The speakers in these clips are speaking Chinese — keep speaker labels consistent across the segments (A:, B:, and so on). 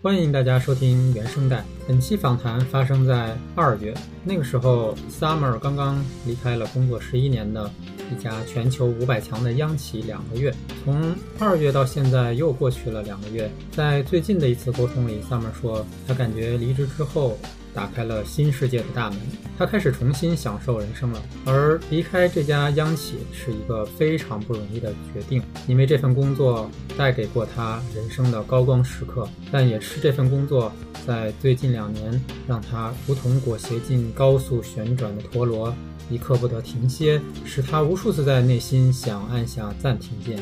A: 欢迎大家收听原声带。本期访谈发生在二月，那个时候，Summer 刚刚离开了工作十一年的一家全球五百强的央企两个月。从二月到现在又过去了两个月，在最近的一次沟通里，Summer 说，他感觉离职之后。打开了新世界的大门，他开始重新享受人生了。而离开这家央企是一个非常不容易的决定，因为这份工作带给过他人生的高光时刻，但也是这份工作在最近两年让他如同裹挟进高速旋转的陀螺，一刻不得停歇，使他无数次在内心想按下暂停键。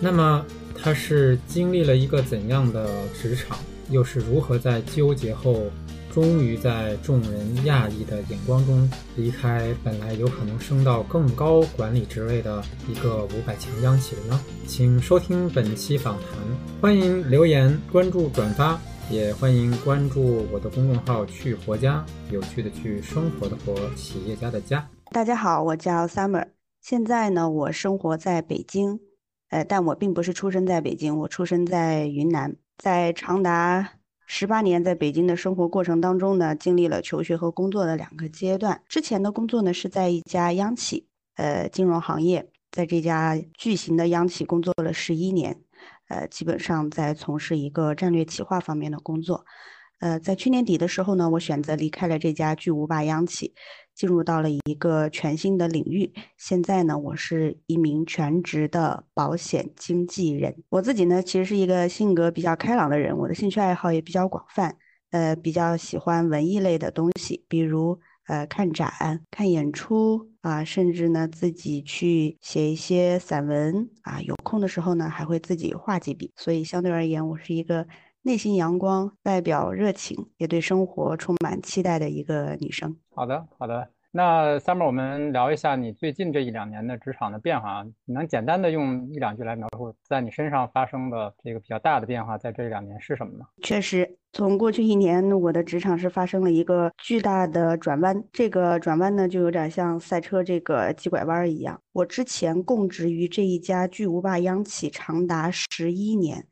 A: 那么他是经历了一个怎样的职场，又是如何在纠结后？终于在众人讶异的眼光中离开本来有可能升到更高管理职位的一个五百强央企了呢？请收听本期访谈，欢迎留言、关注、转发，也欢迎关注我的公众号“去活家”，有趣的去，生活的活，企业家的家。
B: 大家好，我叫 Summer，现在呢，我生活在北京，呃，但我并不是出生在北京，我出生在云南，在长达。十八年在北京的生活过程当中呢，经历了求学和工作的两个阶段。之前的工作呢是在一家央企，呃，金融行业，在这家巨型的央企工作了十一年，呃，基本上在从事一个战略企划方面的工作。呃，在去年底的时候呢，我选择离开了这家巨无霸央企。进入到了一个全新的领域。现在呢，我是一名全职的保险经纪人。我自己呢，其实是一个性格比较开朗的人，我的兴趣爱好也比较广泛。呃，比较喜欢文艺类的东西，比如呃看展、看演出啊，甚至呢自己去写一些散文啊。有空的时候呢，还会自己画几笔。所以相对而言，我是一个内心阳光、外表热情，也对生活充满期待的一个女生。
A: 好的，好的。那 Summer，我们聊一下你最近这一两年的职场的变化啊，你能简单的用一两句来描述在你身上发生的这个比较大的变化，在这两年是什么呢？
B: 确实，从过去一年，我的职场是发生了一个巨大的转弯。这个转弯呢，就有点像赛车这个急拐弯一样。我之前供职于这一家巨无霸央企长达十一年，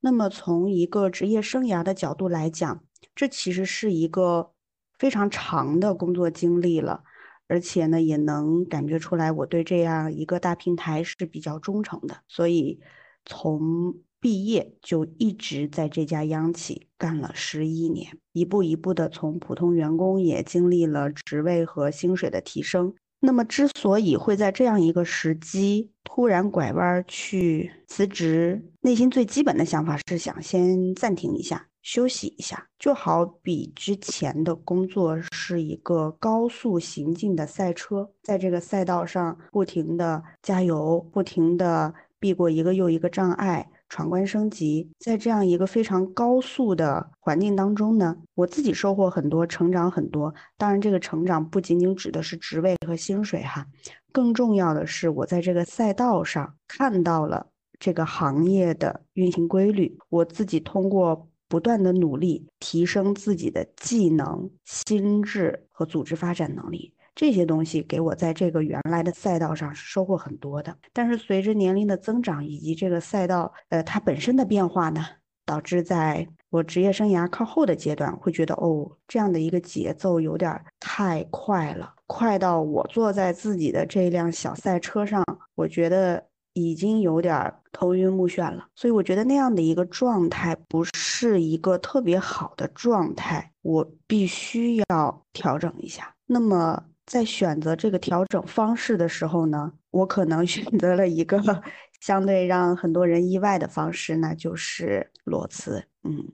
B: 那么从一个职业生涯的角度来讲，这其实是一个。非常长的工作经历了，而且呢，也能感觉出来我对这样一个大平台是比较忠诚的。所以，从毕业就一直在这家央企干了十一年，一步一步的从普通员工也经历了职位和薪水的提升。那么，之所以会在这样一个时机突然拐弯去辞职，内心最基本的想法是想先暂停一下。休息一下，就好比之前的工作是一个高速行进的赛车，在这个赛道上不停的加油，不停的避过一个又一个障碍，闯关升级。在这样一个非常高速的环境当中呢，我自己收获很多，成长很多。当然，这个成长不仅仅指的是职位和薪水哈，更重要的是我在这个赛道上看到了这个行业的运行规律，我自己通过。不断的努力提升自己的技能、心智和组织发展能力，这些东西给我在这个原来的赛道上是收获很多的。但是随着年龄的增长以及这个赛道呃它本身的变化呢，导致在我职业生涯靠后的阶段，会觉得哦这样的一个节奏有点太快了，快到我坐在自己的这辆小赛车上，我觉得。已经有点头晕目眩了，所以我觉得那样的一个状态不是一个特别好的状态，我必须要调整一下。那么在选择这个调整方式的时候呢，我可能选择了一个 相对让很多人意外的方式，那就是裸辞。嗯。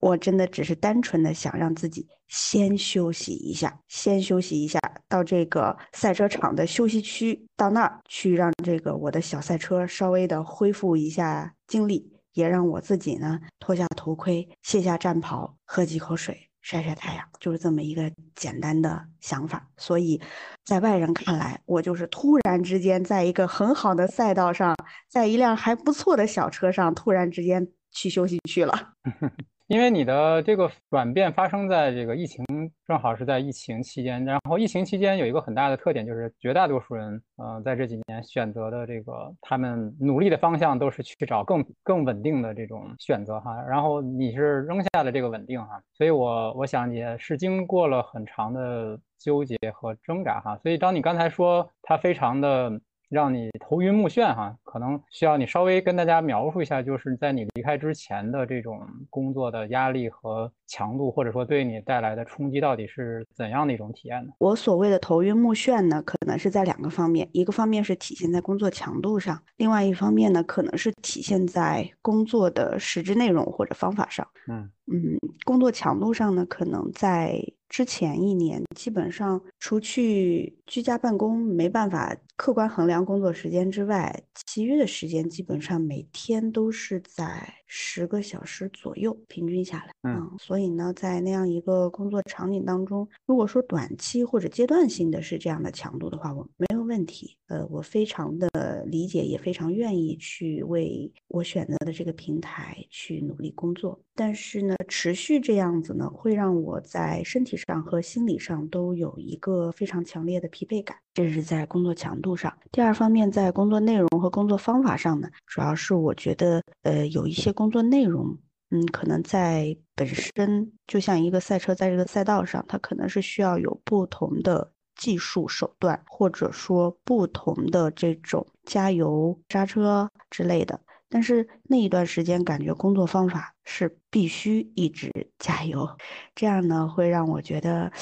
B: 我真的只是单纯的想让自己先休息一下，先休息一下，到这个赛车场的休息区，到那儿去让这个我的小赛车稍微的恢复一下精力，也让我自己呢脱下头盔，卸下战袍，喝几口水，晒晒太阳，就是这么一个简单的想法。所以，在外人看来，我就是突然之间在一个很好的赛道上，在一辆还不错的小车上，突然之间去休息去了。
A: 因为你的这个转变发生在这个疫情，正好是在疫情期间。然后疫情期间有一个很大的特点，就是绝大多数人，呃，在这几年选择的这个他们努力的方向都是去找更更稳定的这种选择哈。然后你是扔下了这个稳定哈，所以我我想也是经过了很长的纠结和挣扎哈。所以当你刚才说他非常的。让你头晕目眩哈，可能需要你稍微跟大家描述一下，就是在你离开之前的这种工作的压力和强度，或者说对你带来的冲击到底是怎样的一种体验呢？
B: 我所谓的头晕目眩呢，可能是在两个方面，一个方面是体现在工作强度上，另外一方面呢，可能是体现在工作的实质内容或者方法上。
A: 嗯
B: 嗯，工作强度上呢，可能在。之前一年，基本上除去居家办公没办法客观衡量工作时间之外，其余的时间基本上每天都是在十个小时左右，平均下来。
A: 嗯，
B: 所以呢，在那样一个工作场景当中，如果说短期或者阶段性的是这样的强度的话，我没有问题。呃，我非常的理解，也非常愿意去为我选择的这个平台去努力工作。但是呢，持续这样子呢，会让我在身体上和心理上都有一个非常强烈的疲惫感，这是在工作强度上。第二方面，在工作内容和工作方法上呢，主要是我觉得，呃，有一些工作内容，嗯，可能在本身就像一个赛车，在这个赛道上，它可能是需要有不同的技术手段，或者说不同的这种加油、刹车之类的。但是那一段时间，感觉工作方法是必须一直加油，这样呢会让我觉得，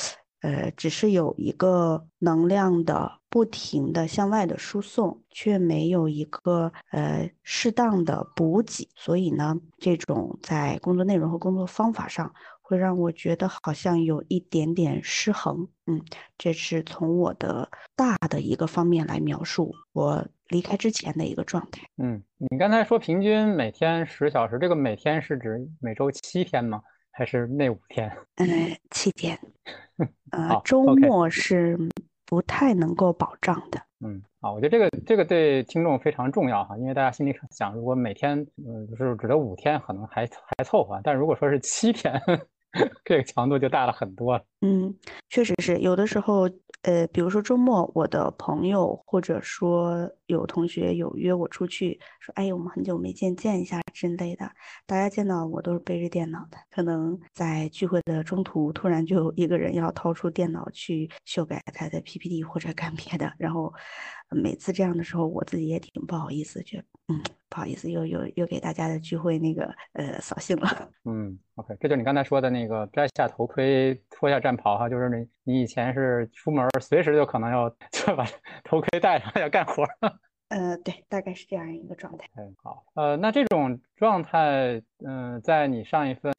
B: 呃，只是有一个能量的不停的向外的输送，却没有一个呃适当的补给，所以呢，这种在工作内容和工作方法上，会让我觉得好像有一点点失衡。嗯，这是从我的大的一个方面来描述我。离开之前的一个状态。
A: 嗯，你刚才说平均每天十小时，这个每天是指每周七天吗？还是那五天？
B: 嗯，七天。呃，周末是不太能够保障的。
A: 嗯，好，我觉得这个这个对听众非常重要哈，因为大家心里想，如果每天嗯就是只得五天，可能还还凑合，但如果说是七天。这个强度就大了很多。
B: 嗯，确实是有的时候，呃，比如说周末，我的朋友或者说有同学有约我出去，说，哎，我们很久没见，见一下之类的。大家见到我都是背着电脑的，可能在聚会的中途，突然就一个人要掏出电脑去修改他的 PPT 或者干别的，然后每次这样的时候，我自己也挺不好意思，觉得，嗯。不好意思，又又又给大家的聚会那个呃扫兴了。
A: 嗯，OK，这就是你刚才说的那个摘下头盔，脱下战袍哈，就是你你以前是出门随时就可能要 就把头盔戴上要干活。
B: 呃，对，大概是这样一个状态。
A: 嗯，好，呃，那这种状态，嗯，在你上一份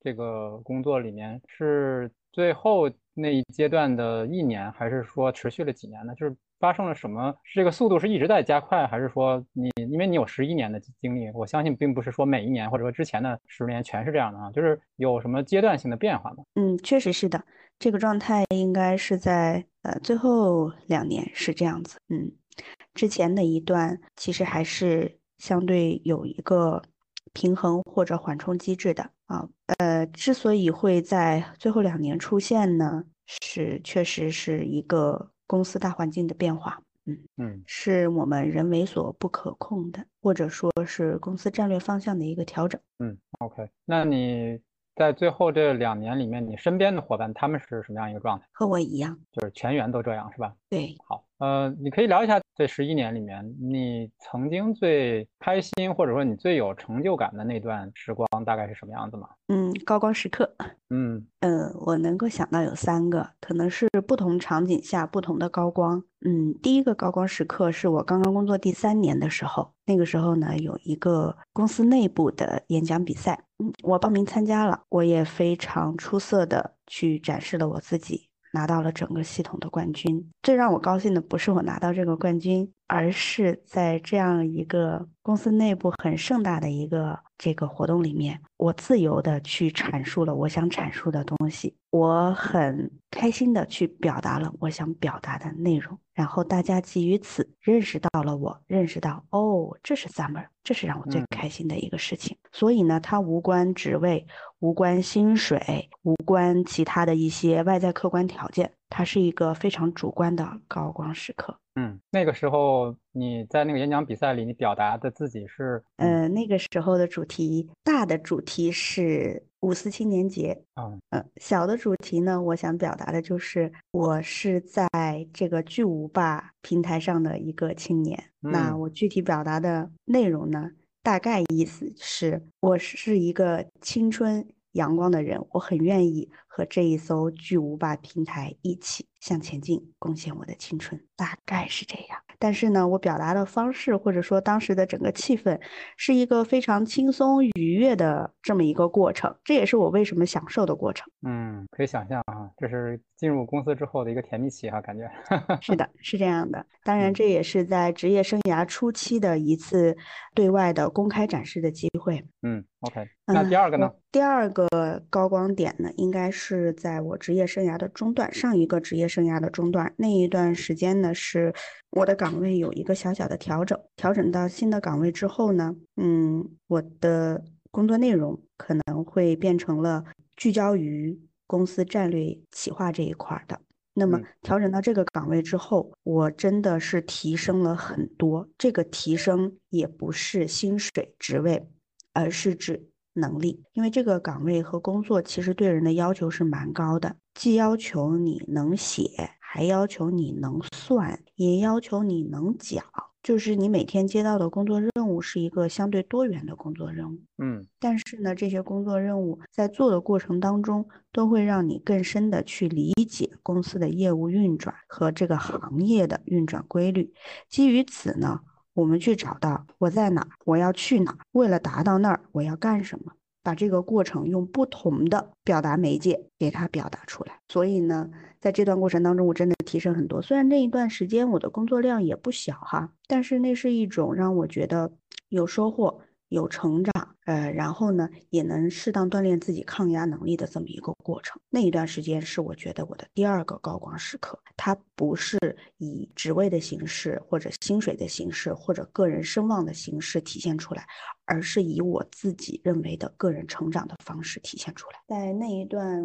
A: 这个工作里面是最后那一阶段的一年，还是说持续了几年呢？就是。发生了什么？这个速度是一直在加快，还是说你因为你有十一年的经历，我相信并不是说每一年或者说之前的十年全是这样的啊，就是有什么阶段性的变化吗？
B: 嗯，确实是的，这个状态应该是在呃最后两年是这样子。嗯，之前的一段其实还是相对有一个平衡或者缓冲机制的啊。呃，之所以会在最后两年出现呢，是确实是一个。公司大环境的变化，嗯
A: 嗯，
B: 是我们人为所不可控的，或者说是公司战略方向的一个调整。
A: 嗯，OK，那你在最后这两年里面，你身边的伙伴他们是什么样一个状态？
B: 和我一样，
A: 就是全员都这样，是吧？
B: 对，
A: 好。呃，你可以聊一下这十一年里面，你曾经最开心或者说你最有成就感的那段时光大概是什么样子吗？
B: 嗯，高光时刻。
A: 嗯
B: 嗯，我能够想到有三个，可能是不同场景下不同的高光。嗯，第一个高光时刻是我刚刚工作第三年的时候，那个时候呢有一个公司内部的演讲比赛，嗯，我报名参加了，我也非常出色的去展示了我自己。拿到了整个系统的冠军。最让我高兴的不是我拿到这个冠军，而是在这样一个公司内部很盛大的一个这个活动里面，我自由的去阐述了我想阐述的东西，我很开心的去表达了我想表达的内容。然后大家基于此认识到了我，认识到哦，这是 Summer，这是让我最开心的一个事情。所以呢，它无关职位，无关薪水，无关其他的一些外在客观条件，它是一个非常主观的高光时刻。
A: 嗯，那个时候你在那个演讲比赛里，你表达的自己是，
B: 呃，那个时候的主题，大的主题是五四青年节，
A: 啊，
B: 嗯，小的主题呢，我想表达的就是我是在这个巨无霸平台上的一个青年。那我具体表达的内容呢，大概意思是我是一个青春阳光的人，我很愿意和这一艘巨无霸平台一起。向前进，贡献我的青春，大概是这样。但是呢，我表达的方式，或者说当时的整个气氛，是一个非常轻松愉悦的这么一个过程。这也是我为什么享受的过程。
A: 嗯，可以想象啊，这是进入公司之后的一个甜蜜期啊，感觉。
B: 是的，是这样的。当然，这也是在职业生涯初期的一次对外的公开展示的机会。
A: 嗯，OK。那第二个呢？
B: 第二个高光点呢，应该是在我职业生涯的中段，上一个职业。生涯的中段那一段时间呢，是我的岗位有一个小小的调整，调整到新的岗位之后呢，嗯，我的工作内容可能会变成了聚焦于公司战略企划这一块的。那么调整到这个岗位之后，我真的是提升了很多。这个提升也不是薪水职位，而是指。能力，因为这个岗位和工作其实对人的要求是蛮高的，既要求你能写，还要求你能算，也要求你能讲。就是你每天接到的工作任务是一个相对多元的工作任务，
A: 嗯，
B: 但是呢，这些工作任务在做的过程当中，都会让你更深的去理解公司的业务运转和这个行业的运转规律。基于此呢。我们去找到我在哪，我要去哪，为了达到那儿，我要干什么，把这个过程用不同的表达媒介给它表达出来。所以呢，在这段过程当中，我真的提升很多。虽然那一段时间我的工作量也不小哈，但是那是一种让我觉得有收获。有成长，呃，然后呢，也能适当锻炼自己抗压能力的这么一个过程。那一段时间是我觉得我的第二个高光时刻。它不是以职位的形式，或者薪水的形式，或者个人声望的形式体现出来，而是以我自己认为的个人成长的方式体现出来。在那一段。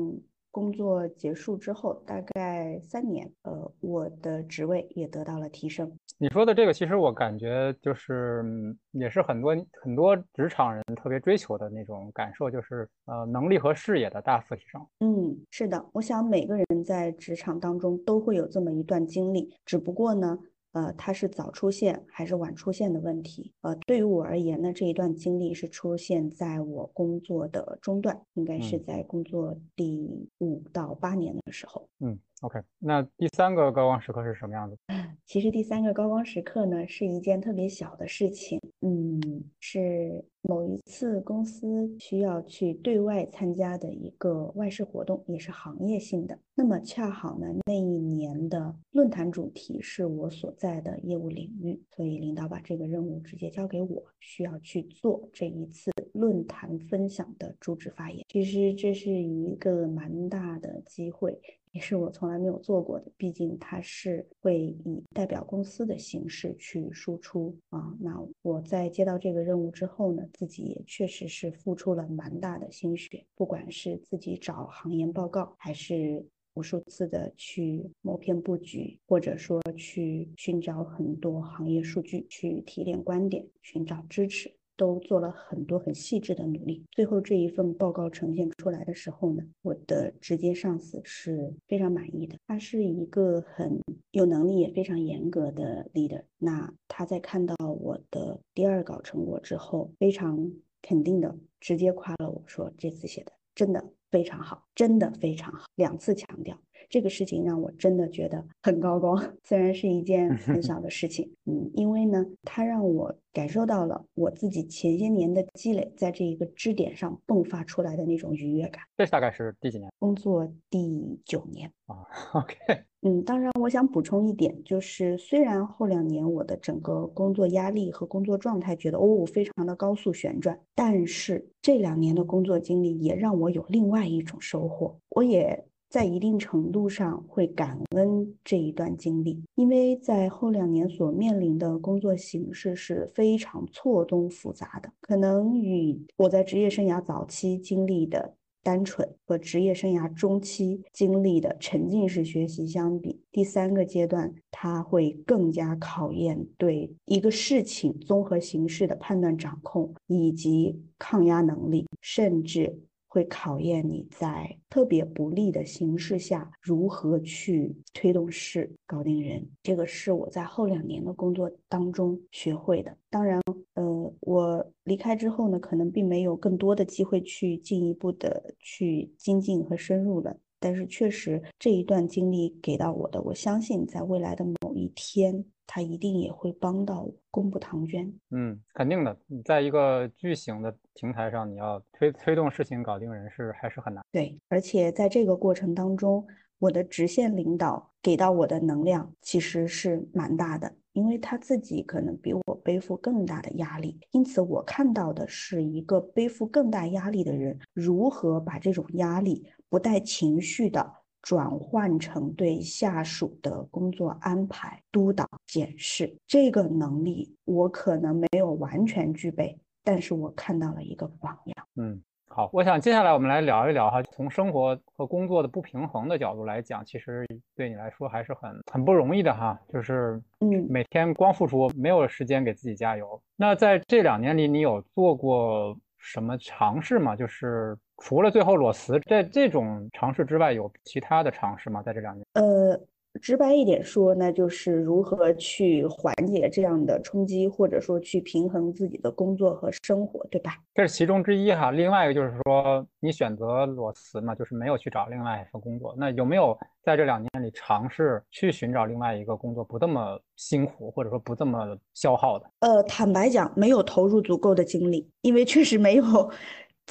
B: 工作结束之后，大概三年，呃，我的职位也得到了提升。
A: 你说的这个，其实我感觉就是，也是很多很多职场人特别追求的那种感受，就是呃，能力和视野的大幅提升。
B: 嗯，是的，我想每个人在职场当中都会有这么一段经历，只不过呢。呃，它是早出现还是晚出现的问题。呃，对于我而言呢，这一段经历是出现在我工作的中段，应该是在工作第五到八年的时候。
A: 嗯，OK，那第三个高光时刻是什么样子？
B: 其实第三个高光时刻呢，是一件特别小的事情。嗯，是。某一次公司需要去对外参加的一个外事活动，也是行业性的。那么恰好呢，那一年的论坛主题是我所在的业务领域，所以领导把这个任务直接交给我，需要去做这一次论坛分享的主旨发言。其实这是一个蛮大的机会。也是我从来没有做过的，毕竟它是会以代表公司的形式去输出啊。那我在接到这个任务之后呢，自己也确实是付出了蛮大的心血，不管是自己找行业报告，还是无数次的去谋篇布局，或者说去寻找很多行业数据，去提炼观点，寻找支持。都做了很多很细致的努力，最后这一份报告呈现出来的时候呢，我的直接上司是非常满意的。他是一个很有能力也非常严格的 leader。那他在看到我的第二稿成果之后，非常肯定的直接夸了我说：“这次写的真的非常好，真的非常好。”两次强调。这个事情让我真的觉得很高光，虽然是一件 很小的事情，嗯，因为呢，它让我感受到了我自己前些年的积累，在这一个支点上迸发出来的那种愉悦感。
A: 这大概是第几年？
B: 工作第九年
A: 啊。OK，
B: 嗯，当然，我想补充一点，就是虽然后两年我的整个工作压力和工作状态觉得哦非常的高速旋转，但是这两年的工作经历也让我有另外一种收获，我也。在一定程度上会感恩这一段经历，因为在后两年所面临的工作形势是非常错综复杂的，可能与我在职业生涯早期经历的。单纯和职业生涯中期经历的沉浸式学习相比，第三个阶段它会更加考验对一个事情综合形式的判断掌控以及抗压能力，甚至。会考验你在特别不利的形势下如何去推动事搞定人，这个是我在后两年的工作当中学会的。当然，呃，我离开之后呢，可能并没有更多的机会去进一步的去精进和深入了。但是确实这一段经历给到我的，我相信在未来的某一天。他一定也会帮到我，功不唐捐。
A: 嗯，肯定的。你在一个巨型的平台上，你要推推动事情、搞定人事，还是很难。
B: 对，而且在这个过程当中，我的直线领导给到我的能量其实是蛮大的，因为他自己可能比我背负更大的压力，因此我看到的是一个背负更大压力的人如何把这种压力不带情绪的。转换成对下属的工作安排、督导、检视这个能力，我可能没有完全具备，但是我看到了一个榜样。
A: 嗯，好，我想接下来我们来聊一聊哈，从生活和工作的不平衡的角度来讲，其实对你来说还是很很不容易的哈，就是
B: 嗯，
A: 每天光付出，没有时间给自己加油。那在这两年里，你有做过什么尝试吗？就是。除了最后裸辞这这种尝试之外，有其他的尝试吗？在这两年？
B: 呃，直白一点说，那就是如何去缓解这样的冲击，或者说去平衡自己的工作和生活，对吧？
A: 这是其中之一哈。另外一个就是说，你选择裸辞嘛，就是没有去找另外一份工作。那有没有在这两年里尝试去寻找另外一个工作，不这么辛苦，或者说不这么消耗的？
B: 呃，坦白讲，没有投入足够的精力，因为确实没有。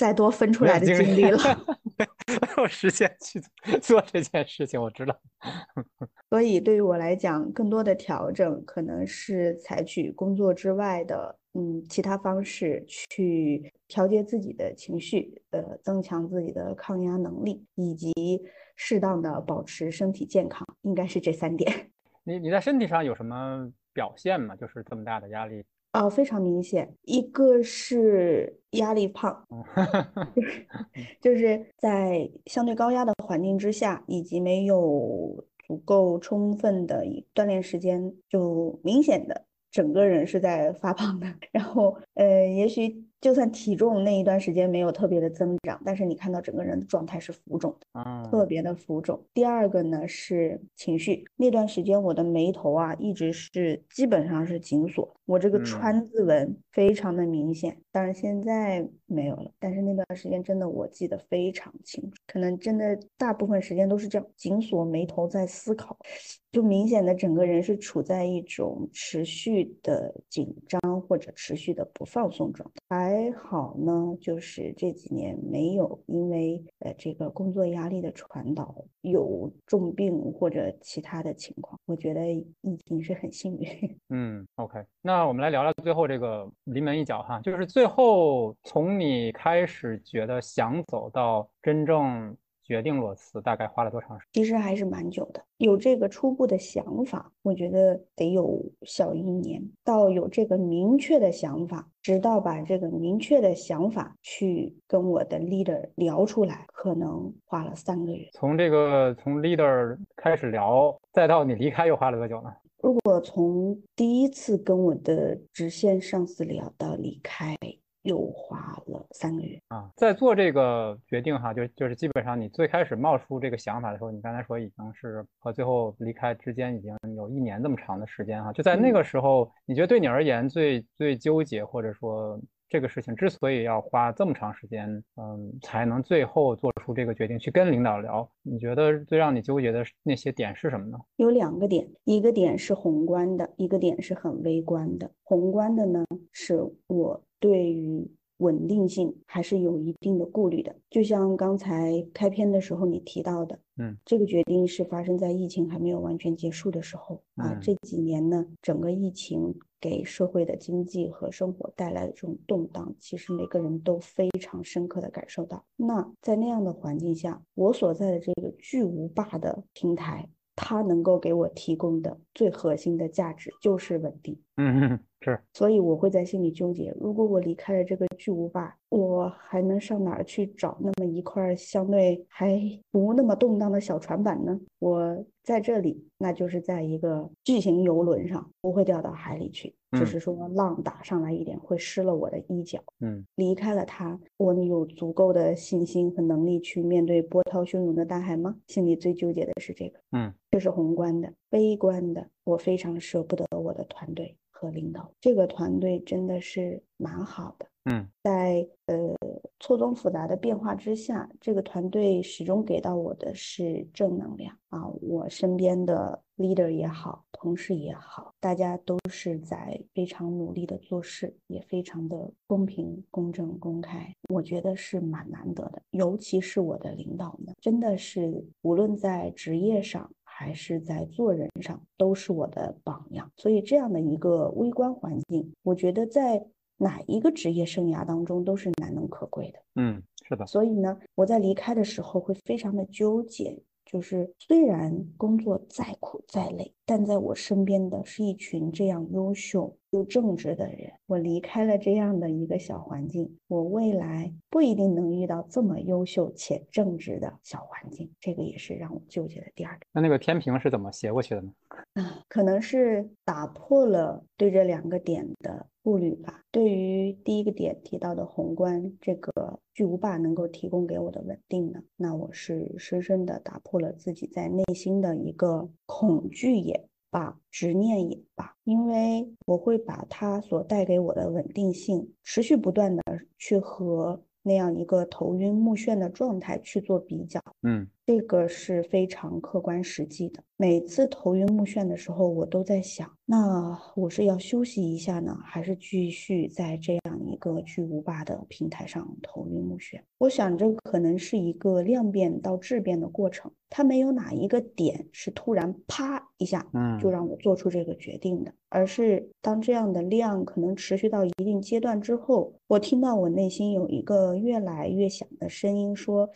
B: 再多分出来的精力了，
A: 没有时间去 做这件事情，我知道。
B: 所以对于我来讲，更多的调整可能是采取工作之外的嗯其他方式去调节自己的情绪，呃，增强自己的抗压能力，以及适当的保持身体健康，应该是这三点。
A: 你你在身体上有什么表现吗？就是这么大的压力。
B: 哦，非常明显，一个是压力胖，就是在相对高压的环境之下，以及没有足够充分的锻炼时间，就明显的整个人是在发胖的。然后，呃，也许。就算体重那一段时间没有特别的增长，但是你看到整个人的状态是浮肿的，啊特别的浮肿。第二个呢是情绪，那段时间我的眉头啊一直是基本上是紧锁，我这个川字纹非常的明显。当然现在没有了，但是那段时间真的我记得非常清楚，可能真的大部分时间都是这样紧锁眉头在思考，就明显的整个人是处在一种持续的紧张或者持续的不放松状态。还好呢，就是这几年没有因为呃这个工作压力的传导有重病或者其他的情况，我觉得已经是很幸运。
A: 嗯，OK，那我们来聊聊最后这个临门一脚哈，就是最后从你开始觉得想走到真正。决定裸辞大概花了多长时间？
B: 其实还是蛮久的。有这个初步的想法，我觉得得有小一年。到有这个明确的想法，直到把这个明确的想法去跟我的 leader 聊出来，可能花了三个月。
A: 从这个从 leader 开始聊，再到你离开，又花了多久呢？
B: 如果从第一次跟我的直线上司聊到离开。又花了三个月
A: 啊，在做这个决定哈，就就是基本上你最开始冒出这个想法的时候，你刚才说已经是和最后离开之间已经有一年这么长的时间哈，就在那个时候，你觉得对你而言最最纠结，或者说这个事情之所以要花这么长时间，嗯，才能最后做出这个决定去跟领导聊，你觉得最让你纠结的那些点是什么呢？
B: 有两个点，一个点是宏观的，一个点是很微观的。宏观的呢，是我。对于稳定性还是有一定的顾虑的。就像刚才开篇的时候你提到的，
A: 嗯，
B: 这个决定是发生在疫情还没有完全结束的时候啊。这几年呢，整个疫情给社会的经济和生活带来的这种动荡，其实每个人都非常深刻的感受到。那在那样的环境下，我所在的这个巨无霸的平台。它能够给我提供的最核心的价值就是稳定，
A: 嗯，是，
B: 所以我会在心里纠结，如果我离开了这个巨无霸，我还能上哪儿去找那么一块相对还不那么动荡的小船板呢？我在这里，那就是在一个巨型游轮上，不会掉到海里去。只是说浪打上来一点会湿了我的衣角，
A: 嗯，
B: 离开了它，我有足够的信心和能力去面对波涛汹涌的大海吗？心里最纠结的是这个，
A: 嗯，
B: 这是宏观的，悲观的，我非常舍不得我的团队和领导，这个团队真的是蛮好的。
A: 嗯，
B: 在呃错综复杂的变化之下，这个团队始终给到我的是正能量啊！我身边的 leader 也好，同事也好，大家都是在非常努力的做事，也非常的公平、公正、公开，我觉得是蛮难得的。尤其是我的领导们，真的是无论在职业上还是在做人上，都是我的榜样。所以这样的一个微观环境，我觉得在。哪一个职业生涯当中都是难能可贵的，
A: 嗯，是的。
B: 所以呢，我在离开的时候会非常的纠结，就是虽然工作再苦再累，但在我身边的是一群这样优秀又正直的人。我离开了这样的一个小环境，我未来不一定能遇到这么优秀且正直的小环境，这个也是让我纠结的第二点。
A: 那那个天平是怎么斜过去的呢？
B: 啊，可能是打破了对这两个点的。顾虑吧。对于第一个点提到的宏观，这个巨无霸能够提供给我的稳定呢，那我是深深的打破了自己在内心的一个恐惧也罢，执念也罢，因为我会把它所带给我的稳定性持续不断的去和。那样一个头晕目眩的状态去做比较，
A: 嗯，
B: 这个是非常客观实际的。每次头晕目眩的时候，我都在想，那我是要休息一下呢，还是继续在这样一个巨无霸的平台上头晕目眩？我想这可能是一个量变到质变的过程，它没有哪一个点是突然啪一下，
A: 嗯，
B: 就让我做出这个决定的。而是当这样的量可能持续到一定阶段之后，我听到我内心有一个越来越响的声音说：“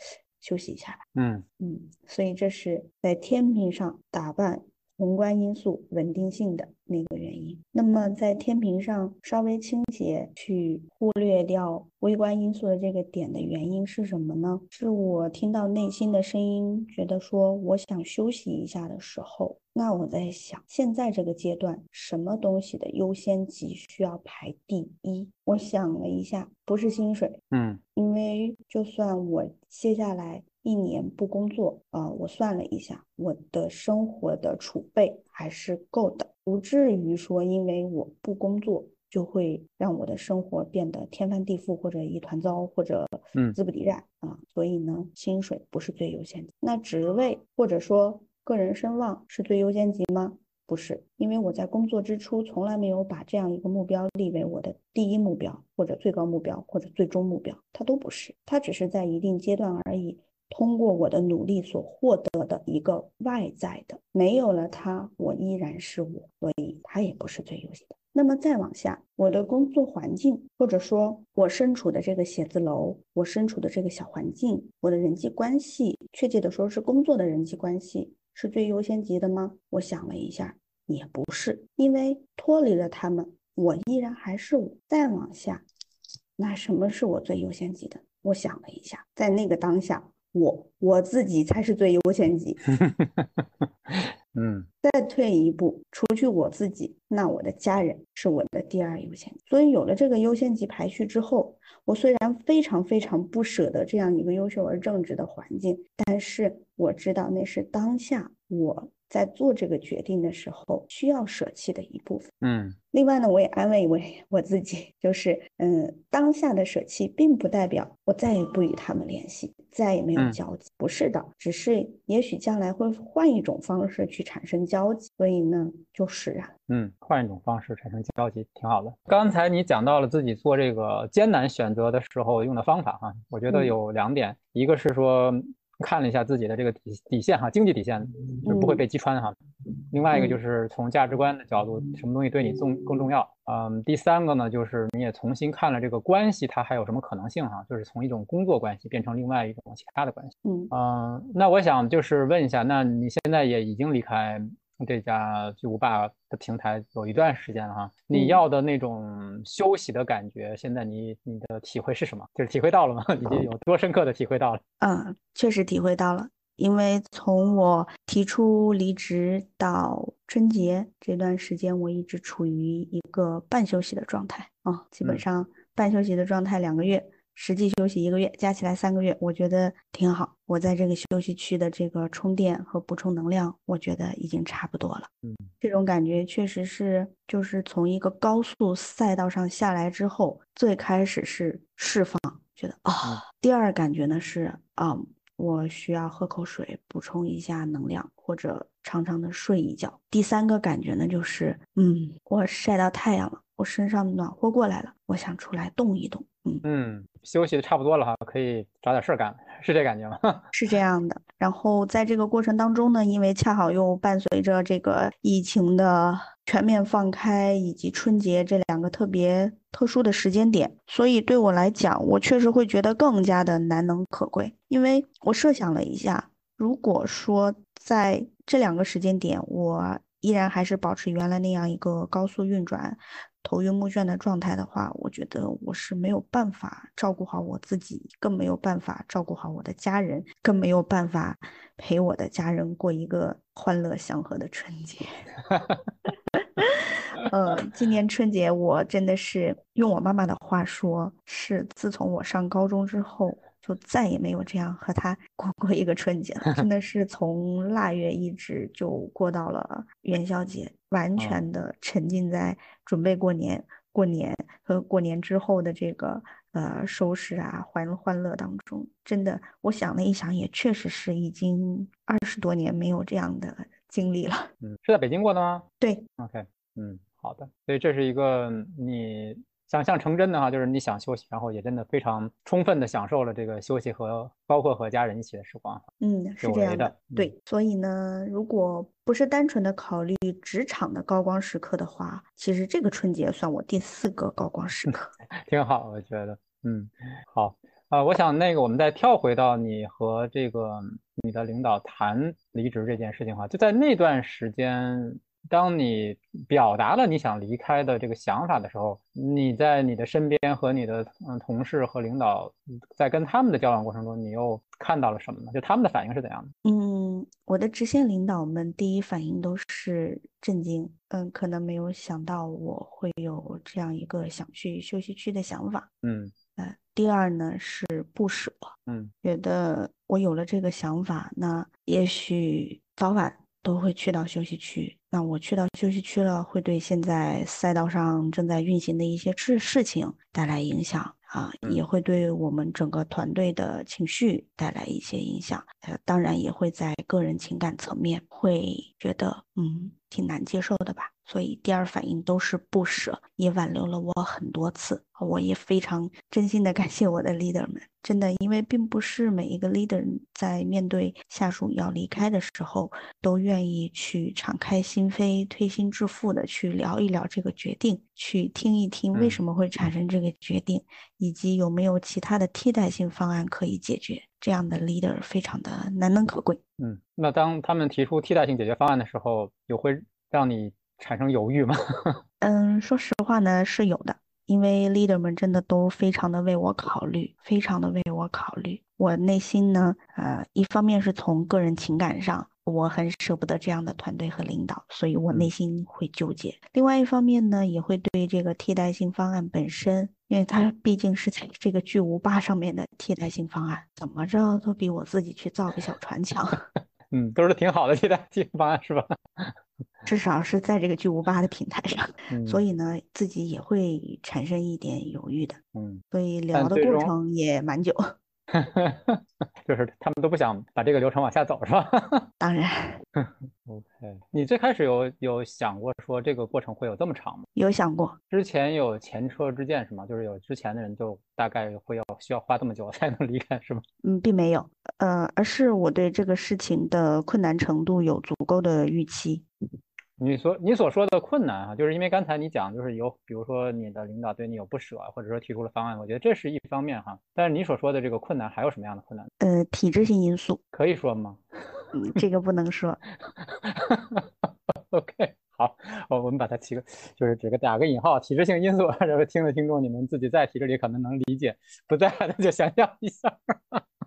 B: 休息一下吧。”
A: 嗯
B: 嗯，所以这是在天平上打扮宏观因素稳定性的那个原因。那么在天平上稍微倾斜，去忽略掉微观因素的这个点的原因是什么呢？是我听到内心的声音，觉得说我想休息一下的时候。那我在想，现在这个阶段，什么东西的优先级需要排第一？我想了一下，不是薪水，
A: 嗯，
B: 因为就算我接下来一年不工作啊，我算了一下，我的生活的储备还是够的，不至于说因为我不工作就会让我的生活变得天翻地覆或者一团糟或者
A: 嗯
B: 资不抵债啊。所以呢，薪水不是最优先的，那职位或者说。个人声望是最优先级吗？不是，因为我在工作之初从来没有把这样一个目标立为我的第一目标，或者最高目标，或者最终目标，它都不是，它只是在一定阶段而已。通过我的努力所获得的一个外在的，没有了它，我依然是我，所以它也不是最优先的。那么再往下，我的工作环境，或者说我身处的这个写字楼，我身处的这个小环境，我的人际关系，确切的说是工作的人际关系。是最优先级的吗？我想了一下，也不是，因为脱离了他们，我依然还是我。再往下，那什么是我最优先级的？我想了一下，在那个当下，我我自己才是最优先级。
A: 嗯，
B: 再退一步，除去我自己，那我的家人是我的第二优先。所以有了这个优先级排序之后，我虽然非常非常不舍得这样一个优秀而正直的环境，但是我知道那是当下我在做这个决定的时候需要舍弃的一部分。
A: 嗯，
B: 另外呢，我也安慰我 我自己，就是嗯，当下的舍弃并不代表我再也不与他们联系。再也没有交集。不是的，只是也许将来会换一种方式去产生交集。所以呢，就释然。
A: 嗯，换一种方式产生交集，挺好的。刚才你讲到了自己做这个艰难选择的时候用的方法哈，我觉得有两点，一个是说。看了一下自己的这个底底线哈，经济底线就不会被击穿哈。另外一个就是从价值观的角度，什么东西对你重更重要？嗯，第三个呢，就是你也重新看了这个关系，它还有什么可能性哈？就是从一种工作关系变成另外一种其他的关系。嗯嗯，那我想就是问一下，那你现在也已经离开？这家巨无霸的平台有一段时间了哈，你要的那种休息的感觉，现在你你的体会是什么？就是体会到了吗？已经有多深刻的体会到了？
B: 嗯，确实体会到了，因为从我提出离职到春节这段时间，我一直处于一个半休息的状态啊，基本上半休息的状态两个月。实际休息一个月，加起来三个月，我觉得挺好。我在这个休息区的这个充电和补充能量，我觉得已经差不多了。嗯，这种感觉确实是，就是从一个高速赛道上下来之后，最开始是释放，觉得啊。第二感觉呢是啊，我需要喝口水补充一下能量，或者长长的睡一觉。第三个感觉呢就是，嗯，我晒到太阳了，我身上暖和过来了，我想出来动一动。
A: 嗯休息的差不多了哈，可以找点事儿干，是这感觉吗？
B: 是这样的。然后在这个过程当中呢，因为恰好又伴随着这个疫情的全面放开，以及春节这两个特别特殊的时间点，所以对我来讲，我确实会觉得更加的难能可贵。因为我设想了一下，如果说在这两个时间点，我依然还是保持原来那样一个高速运转。头晕目眩的状态的话，我觉得我是没有办法照顾好我自己，更没有办法照顾好我的家人，更没有办法陪我的家人过一个欢乐祥和的春节。呃，今年春节我真的是用我妈妈的话说，是自从我上高中之后。就再也没有这样和他过过一个春节了，真的是从腊月一直就过到了元宵节，完全的沉浸在准备过年、过年和过年之后的这个呃收拾啊欢欢乐当中。真的，我想了一想，也确实是已经二十多年没有这样的经历了。
A: 嗯，是在北京过的吗？
B: 对。
A: OK，嗯，好的。所以这是一个你。想象成真的哈，就是你想休息，然后也真的非常充分的享受了这个休息和包括和家人一起的时光。
B: 嗯，是这样的。对，所以呢，如果不是单纯的考虑职场的高光时刻的话，其实这个春节算我第四个高光时刻。
A: 挺好，我觉得。嗯，好啊，我想那个我们再跳回到你和这个你的领导谈离职这件事情哈，就在那段时间。当你表达了你想离开的这个想法的时候，你在你的身边和你的嗯同事和领导在跟他们的交往过程中，你又看到了什么呢？就他们的反应是怎样
B: 的？嗯，我的直线领导们第一反应都是震惊，嗯，可能没有想到我会有这样一个想去休息区的想法，嗯，呃，第二呢是不舍，嗯，觉得我有了这个想法，那也许早晚。都会去到休息区，那我去到休息区了，会对现在赛道上正在运行的一些事事情带来影响啊，也会对我们整个团队的情绪带来一些影响。呃，当然也会在个人情感层面会觉得，嗯，挺难接受的吧。所以第二反应都是不舍，也挽留了我很多次。我也非常真心的感谢我的 leader 们，真的，因为并不是每一个 leader 在面对下属要离开的时候，都愿意去敞开心扉、推心置腹的去聊一聊这个决定，去听一听为什么会产生这个决定，以及有没有其他的替代性方案可以解决。这样的 leader 非常的难能可贵。
A: 嗯，那当他们提出替代性解决方案的时候，有会让你？产生犹豫吗？
B: 嗯，说实话呢，是有的，因为 leader 们真的都非常的为我考虑，非常的为我考虑。我内心呢，呃，一方面是从个人情感上，我很舍不得这样的团队和领导，所以我内心会纠结。另外一方面呢，也会对这个替代性方案本身，因为它毕竟是在这个巨无霸上面的替代性方案，怎么着都比我自己去造个小船强。
A: 嗯，都是挺好的替代性方案，是吧？
B: 至少是在这个巨无霸的平台上，所以呢，自己也会产生一点犹豫的。嗯，所以聊的过程也蛮久。
A: 就是他们都不想把这个流程往下走，是吧？
B: 当然。
A: OK，你最开始有有想过说这个过程会有这么长吗？
B: 有想过。
A: 之前有前车之鉴是吗？就是有之前的人就大概会要需要花这么久才能离开是吗？
B: 嗯，并没有，呃，而是我对这个事情的困难程度有足够的预期。
A: 你所你所说的困难啊，就是因为刚才你讲，就是有，比如说你的领导对你有不舍，或者说提出了方案，我觉得这是一方面哈。但是你所说的这个困难还有什么样的困难？
B: 呃，体制性因素
A: 可以说吗？
B: 嗯，这个不能说。
A: OK，好，我我们把它提个，就是这个打个引号，体制性因素，然后听的听众你们自己在体制里可能能理解，不在的就想象一下。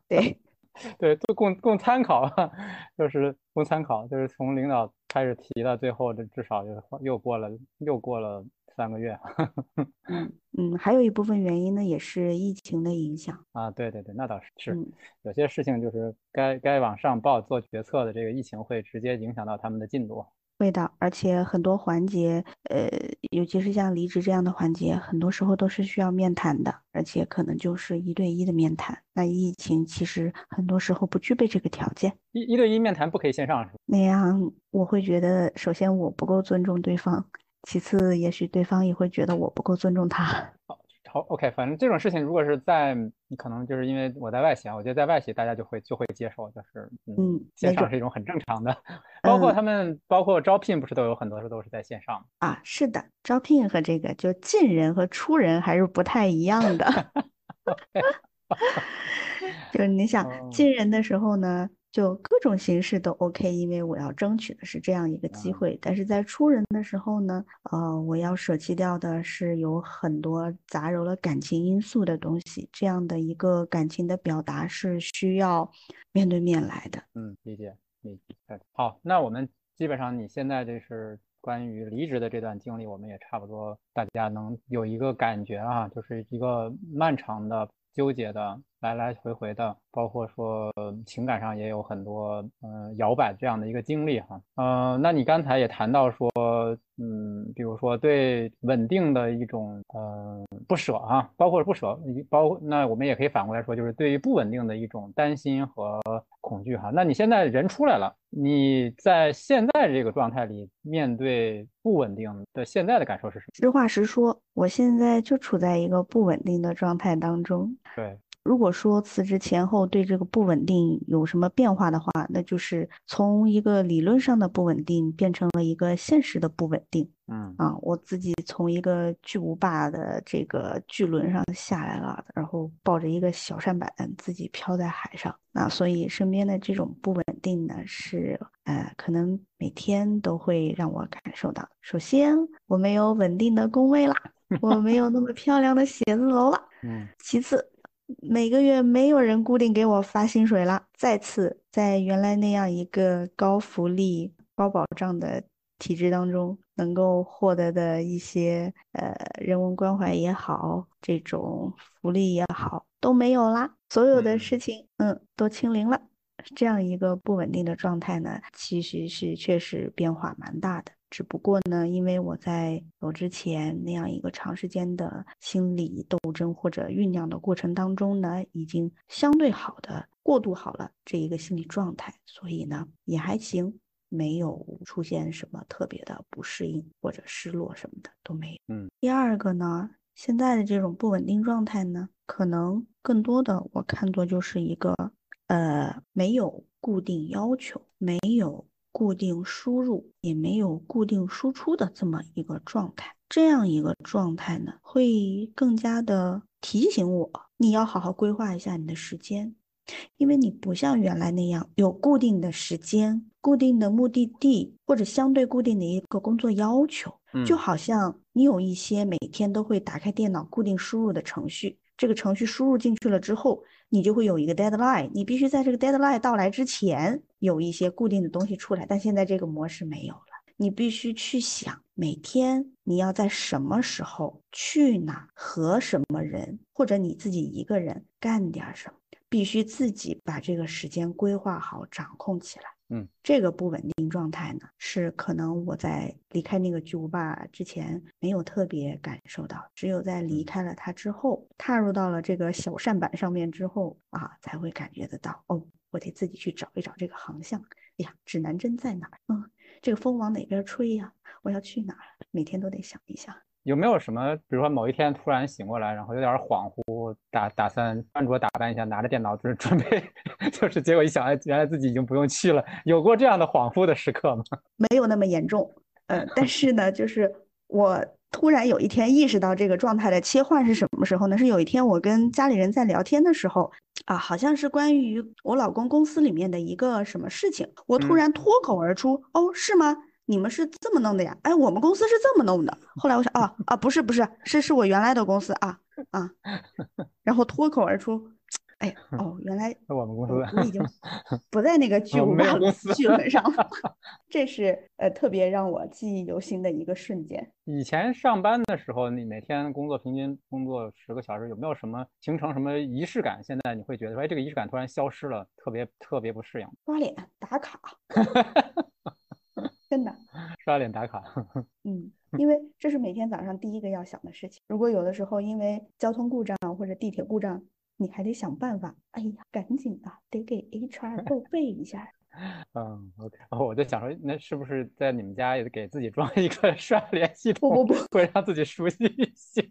B: 对。
A: 对，都供供参考，就是供参考，就是从领导开始提到最后，这至少又又过了又过了三个月。
B: 嗯嗯，还有一部分原因呢，也是疫情的影响
A: 啊。对对对，那倒是是，有些事情就是该该往上报做决策的，这个疫情会直接影响到他们的进度。
B: 会的，而且很多环节，呃，尤其是像离职这样的环节，很多时候都是需要面谈的，而且可能就是一对一的面谈。那疫情其实很多时候不具备这个条件，
A: 一一对一面谈不可以线上是吧？
B: 那样我会觉得，首先我不够尊重对方，其次也许对方也会觉得我不够尊重他。
A: 好，OK，反正这种事情，如果是在你可能就是因为我在外企啊，我觉得在外企大家就会就会接受，就是嗯，线上是一种很正常的，包括他们包括招聘不是都有很多时都是在线上
B: 啊，是的，招聘和这个就进人和出人还是不太一样的，就是你想进人的时候呢。就各种形式都 OK，因为我要争取的是这样一个机会。但是在出人的时候呢，呃，我要舍弃掉的是有很多杂糅了感情因素的东西。这样的一个感情的表达是需要面对面来的。
A: 嗯，理解，理解。好，那我们基本上你现在这是关于离职的这段经历，我们也差不多大家能有一个感觉啊，就是一个漫长的。纠结的来来回回的，包括说情感上也有很多嗯摇摆这样的一个经历哈，嗯，那你刚才也谈到说，嗯，比如说对稳定的一种呃不舍啊，包括不舍，包那我们也可以反过来说，就是对于不稳定的一种担心和恐惧哈。那你现在人出来了，你在现在这个状态里面对不稳定的现在的感受是什么？
B: 实话实说，我现在就处在一个不稳定的状态当中。
A: 对，
B: 如果说辞职前后对这个不稳定有什么变化的话，那就是从一个理论上的不稳定变成了一个现实的不稳定。
A: 嗯
B: 啊，我自己从一个巨无霸的这个巨轮上下来了，然后抱着一个小舢板自己飘在海上。那所以身边的这种不稳定呢，是呃，可能每天都会让我感受到。首先，我没有稳定的工位啦，我没有那么漂亮的写字楼了。
A: 嗯，
B: 其次。每个月没有人固定给我发薪水了。再次，在原来那样一个高福利、高保障的体制当中，能够获得的一些呃人文关怀也好，这种福利也好，都没有啦。所有的事情，嗯，都清零了。这样一个不稳定的状态呢，其实是确实变化蛮大的。只不过呢，因为我在走之前那样一个长时间的心理斗争或者酝酿的过程当中呢，已经相对好的过渡好了这一个心理状态，所以呢也还行，没有出现什么特别的不适应或者失落什么的都没有。
A: 嗯，
B: 第二个呢，现在的这种不稳定状态呢，可能更多的我看作就是一个呃没有固定要求，没有。固定输入也没有固定输出的这么一个状态，这样一个状态呢，会更加的提醒我，你要好好规划一下你的时间，因为你不像原来那样有固定的时间、固定的目的地或者相对固定的一个工作要求，就好像你有一些每天都会打开电脑固定输入的程序。这个程序输入进去了之后，你就会有一个 deadline，你必须在这个 deadline 到来之前有一些固定的东西出来。但现在这个模式没有了，你必须去想每天你要在什么时候去哪和什么人，或者你自己一个人干点什么，必须自己把这个时间规划好、掌控起来。
A: 嗯，
B: 这个不稳定状态呢，是可能我在离开那个巨无霸之前没有特别感受到，只有在离开了它之后，踏入到了这个小扇板上面之后啊，才会感觉得到哦，我得自己去找一找这个航向。哎呀，指南针在哪儿？嗯，这个风往哪边吹呀？我要去哪儿？每天都得想一想。
A: 有没有什么，比如说某一天突然醒过来，然后有点恍惚，打打算穿着打扮一下，拿着电脑就是 准备，就是结果一想，哎，原来自己已经不用去了。有过这样的恍惚的时刻吗？
B: 没有那么严重，呃，但是呢，就是我突然有一天意识到这个状态的切换是什么时候呢？是有一天我跟家里人在聊天的时候啊，好像是关于我老公公司里面的一个什么事情，我突然脱口而出，哦，是吗？你们是这么弄的呀？哎，我们公司是这么弄的。后来我想，啊啊，不是不是，是是我原来的公司啊啊，然后脱口而出，哎哦，原来
A: 我们公司
B: 我已经 不在那个巨无霸巨轮上了。这是呃特别让我记忆犹新的一个瞬间。
A: 以前上班的时候，你每天工作平均工作十个小时，有没有什么形成什么仪式感？现在你会觉得说，哎，这个仪式感突然消失了，特别特别不适应。
B: 刷脸打卡。真的
A: 刷脸打卡，
B: 嗯，因为这是每天早上第一个要想的事情。如果有的时候因为交通故障或者地铁故障，你还得想办法。哎呀，赶紧的，得给 HR 报备一下。
A: 嗯，OK。我在想说，那是不是在你们家也给自己装一个刷脸系统？
B: 不不不，
A: 会让自己熟悉一些。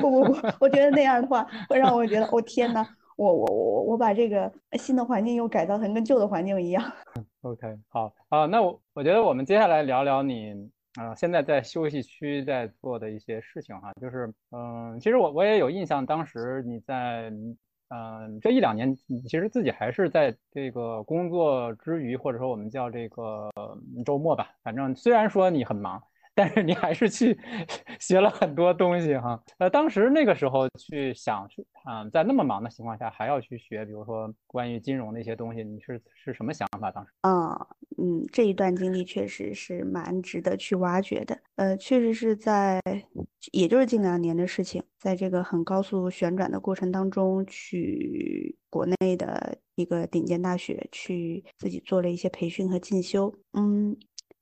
B: 不不不，我觉得那样的话会让我觉得，哦天哪！我我我我把这个新的环境又改造成跟旧的环境一样。
A: OK，好啊，那我我觉得我们接下来聊聊你啊，现在在休息区在做的一些事情哈，就是嗯，其实我我也有印象，当时你在嗯这一两年，你其实自己还是在这个工作之余，或者说我们叫这个周末吧，反正虽然说你很忙。但是你还是去 学了很多东西哈，呃，当时那个时候去想去啊，在那么忙的情况下还要去学，比如说关于金融的一些东西，你是是什么想法？当时
B: 啊，嗯，这一段经历确实是蛮值得去挖掘的，呃，确实是在，也就是近两年的事情，在这个很高速旋转的过程当中，去国内的一个顶尖大学去自己做了一些培训和进修，嗯。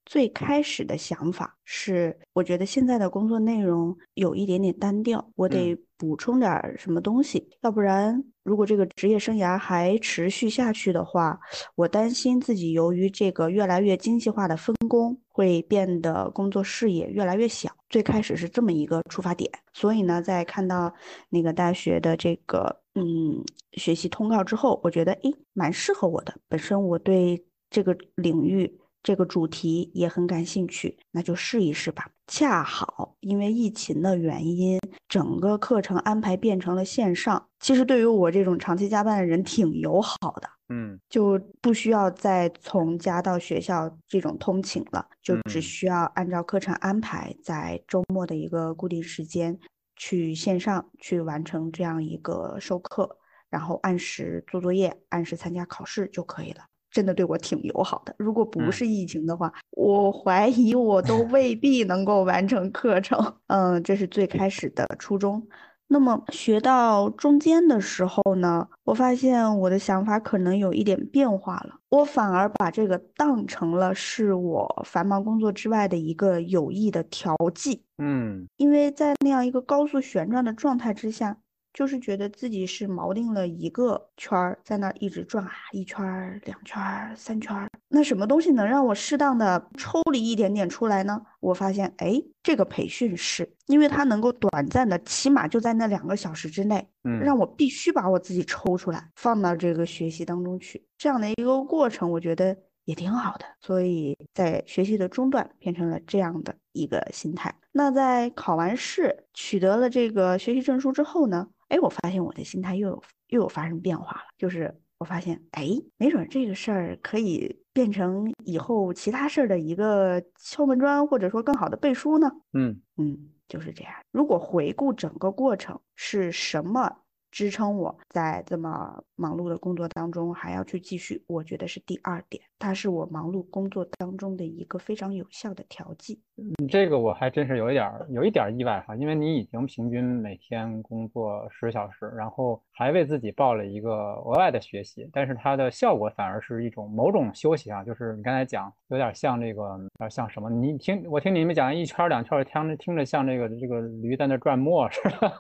B: 最开始的想法是，我觉得现在的工作内容有一点点单调，我得补充点什么东西，要不然如果这个职业生涯还持续下去的话，我担心自己由于这个越来越精细化的分工，会变得工作视野越来越小。最开始是这么一个出发点，所以呢，在看到那个大学的这个嗯学习通告之后，我觉得诶蛮适合我的，本身我对这个领域。这个主题也很感兴趣，那就试一试吧。恰好因为疫情的原因，整个课程安排变成了线上。其实对于我这种长期加班的人挺友好的，
A: 嗯，
B: 就不需要再从家到学校这种通勤了，就只需要按照课程安排，在周末的一个固定时间去线上去完成这样一个授课，然后按时做作业，按时参加考试就可以了。真的对我挺友好的。如果不是疫情的话，我怀疑我都 未必能够完成课程。嗯，这是最开始的初衷。那么学到中间的时候呢，我发现我的想法可能有一点变化了。我反而把这个当成了是我繁忙工作之外的一个有益的调剂。
A: 嗯，
B: 因为在那样一个高速旋转的状态之下。就是觉得自己是锚定了一个圈儿，在那儿一直转啊，一圈儿、两圈儿、三圈儿。那什么东西能让我适当的抽离一点点出来呢？我发现，哎，这个培训是，因为它能够短暂的，起码就在那两个小时之内，
A: 嗯，
B: 让我必须把我自己抽出来，放到这个学习当中去。这样的一个过程，我觉得也挺好的。所以在学习的中段，变成了这样的一个心态。那在考完试，取得了这个学习证书之后呢？哎，我发现我的心态又有又有发生变化了，就是我发现，哎，没准这个事儿可以变成以后其他事儿的一个敲门砖，或者说更好的背书呢。
A: 嗯
B: 嗯，就是这样。如果回顾整个过程，是什么支撑我在这么忙碌的工作当中还要去继续，我觉得是第二点，它是我忙碌工作当中的一个非常有效的调剂。
A: 嗯，这个我还真是有一点有一点意外哈，因为你已经平均每天工作十小时，然后还为自己报了一个额外的学习，但是它的效果反而是一种某种休息啊，就是你刚才讲有点像这个，像什么？你听我听你们讲一圈两圈，听着听着像这个这个驴在那转磨似的。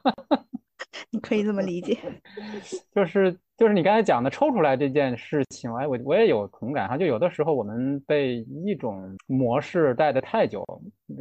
B: 你可以这么理解，
A: 就是就是你刚才讲的抽出来这件事情，哎，我我也有同感哈。就有的时候我们被一种模式带的太久，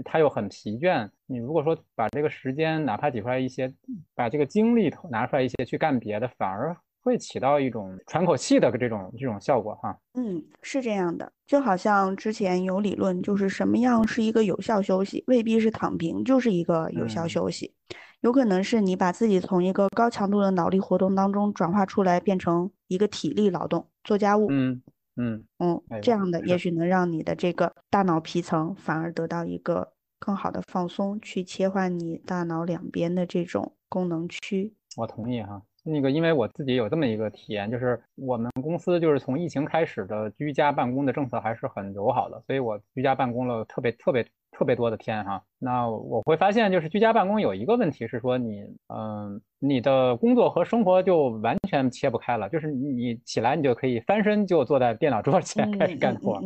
A: 他又很疲倦。你如果说把这个时间哪怕挤出来一些，把这个精力拿出来一些去干别的，反而会起到一种喘口气的这种这种效果哈。
B: 嗯，是这样的，就好像之前有理论，就是什么样是一个有效休息，未必是躺平就是一个有效休息。有可能是你把自己从一个高强度的脑力活动当中转化出来，变成一个体力劳动，做家务。
A: 嗯嗯
B: 嗯，这样的也许能让你的这个大脑皮层反而得到一个更好的放松，去切换你大脑两边的这种功能区。
A: 我同意哈，那个因为我自己有这么一个体验，就是我们公司就是从疫情开始的居家办公的政策还是很友好的，所以我居家办公了特别特别。特别多的天哈，那我会发现，就是居家办公有一个问题是说，你嗯，你的工作和生活就完全切不开了，就是你起来你就可以翻身就坐在电脑桌前开始干活。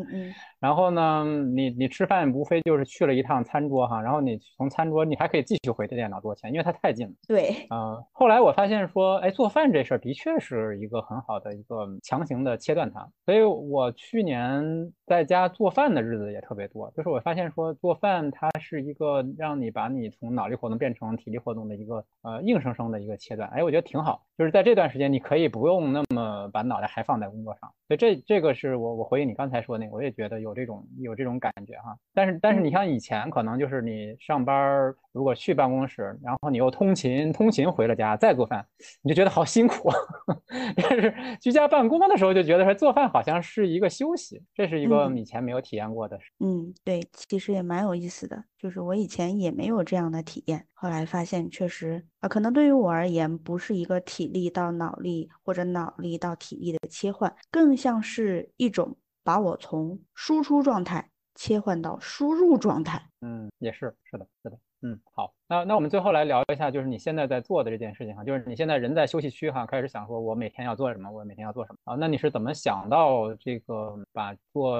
A: 然后呢，你你吃饭无非就是去了一趟餐桌哈，然后你从餐桌你还可以继续回电脑桌前，因为它太近了。
B: 对，
A: 嗯，后来我发现说，哎，做饭这事儿的确是一个很好的一个强行的切断它，所以我去年在家做饭的日子也特别多，就是我发现说做饭它是一个让你把你从脑力活动变成体力活动的一个呃硬生生的一个切断，哎，我觉得挺好，就是在这段时间你可以不用那么把脑袋还放在工作上，所以这这个是我我回应你刚才说那个，我也觉得有。有这种有这种感觉哈，但是但是你像以前可能就是你上班如果去办公室，然后你又通勤通勤回了家再做饭，你就觉得好辛苦。但是居家办公的时候就觉得说做饭好像是一个休息，这是一个以前没有体验过的。
B: 嗯，对，其实也蛮有意思的，就是我以前也没有这样的体验，后来发现确实啊，可能对于我而言不是一个体力到脑力或者脑力到体力的切换，更像是一种。把我从输出状态切换到输入状态，
A: 嗯，也是，是的，是的，嗯，好。那那我们最后来聊一下，就是你现在在做的这件事情哈，就是你现在人在休息区哈，开始想说，我每天要做什么？我每天要做什么啊？那你是怎么想到这个把做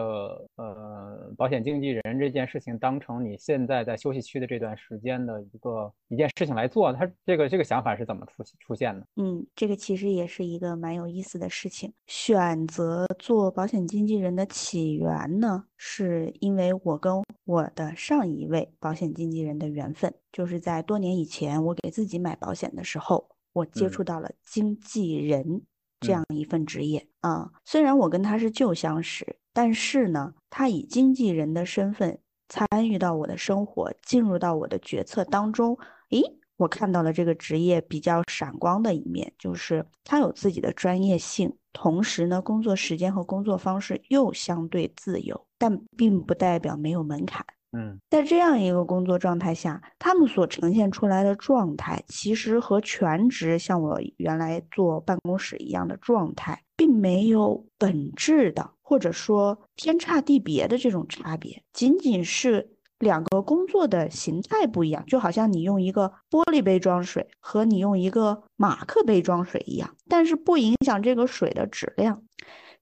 A: 呃保险经纪人这件事情当成你现在在休息区的这段时间的一个一件事情来做？他这个这个想法是怎么出出现的？
B: 嗯，这个其实也是一个蛮有意思的事情。选择做保险经纪人的起源呢，是因为我跟我的上一位保险经纪人的缘分。就是在多年以前，我给自己买保险的时候，我接触到了经纪人这样一份职业啊。虽然我跟他是旧相识，但是呢，他以经纪人的身份参与到我的生活，进入到我的决策当中。诶，我看到了这个职业比较闪光的一面，就是他有自己的专业性，同时呢，工作时间和工作方式又相对自由，但并不代表没有门槛。
A: 嗯，
B: 在这样一个工作状态下，他们所呈现出来的状态，其实和全职像我原来坐办公室一样的状态，并没有本质的或者说天差地别的这种差别，仅仅是两个工作的形态不一样，就好像你用一个玻璃杯装水和你用一个马克杯装水一样，但是不影响这个水的质量。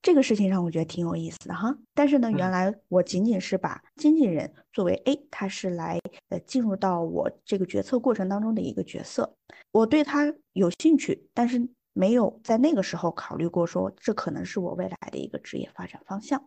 B: 这个事情让我觉得挺有意思的哈，但是呢，原来我仅仅是把经纪人作为 A，他是来呃进入到我这个决策过程当中的一个角色，我对他有兴趣，但是没有在那个时候考虑过说这可能是我未来的一个职业发展方向。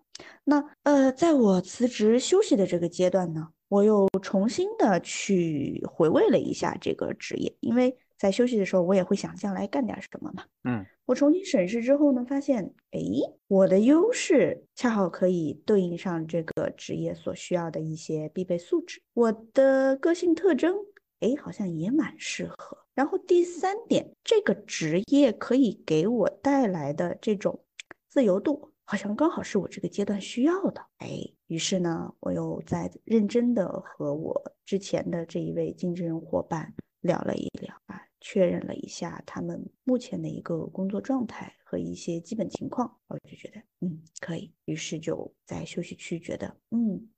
B: 那呃，在我辞职休息的这个阶段呢，我又重新的去回味了一下这个职业，因为。在休息的时候，我也会想将来干点什么嘛。
A: 嗯，
B: 我重新审视之后呢，发现，哎，我的优势恰好可以对应上这个职业所需要的一些必备素质。我的个性特征，哎，好像也蛮适合。然后第三点，这个职业可以给我带来的这种自由度，好像刚好是我这个阶段需要的。哎，于是呢，我又在认真的和我之前的这一位经纪人伙伴聊了一聊啊。确认了一下他们目前的一个工作状态和一些基本情况，我就觉得嗯可以，于是就在休息区觉得嗯。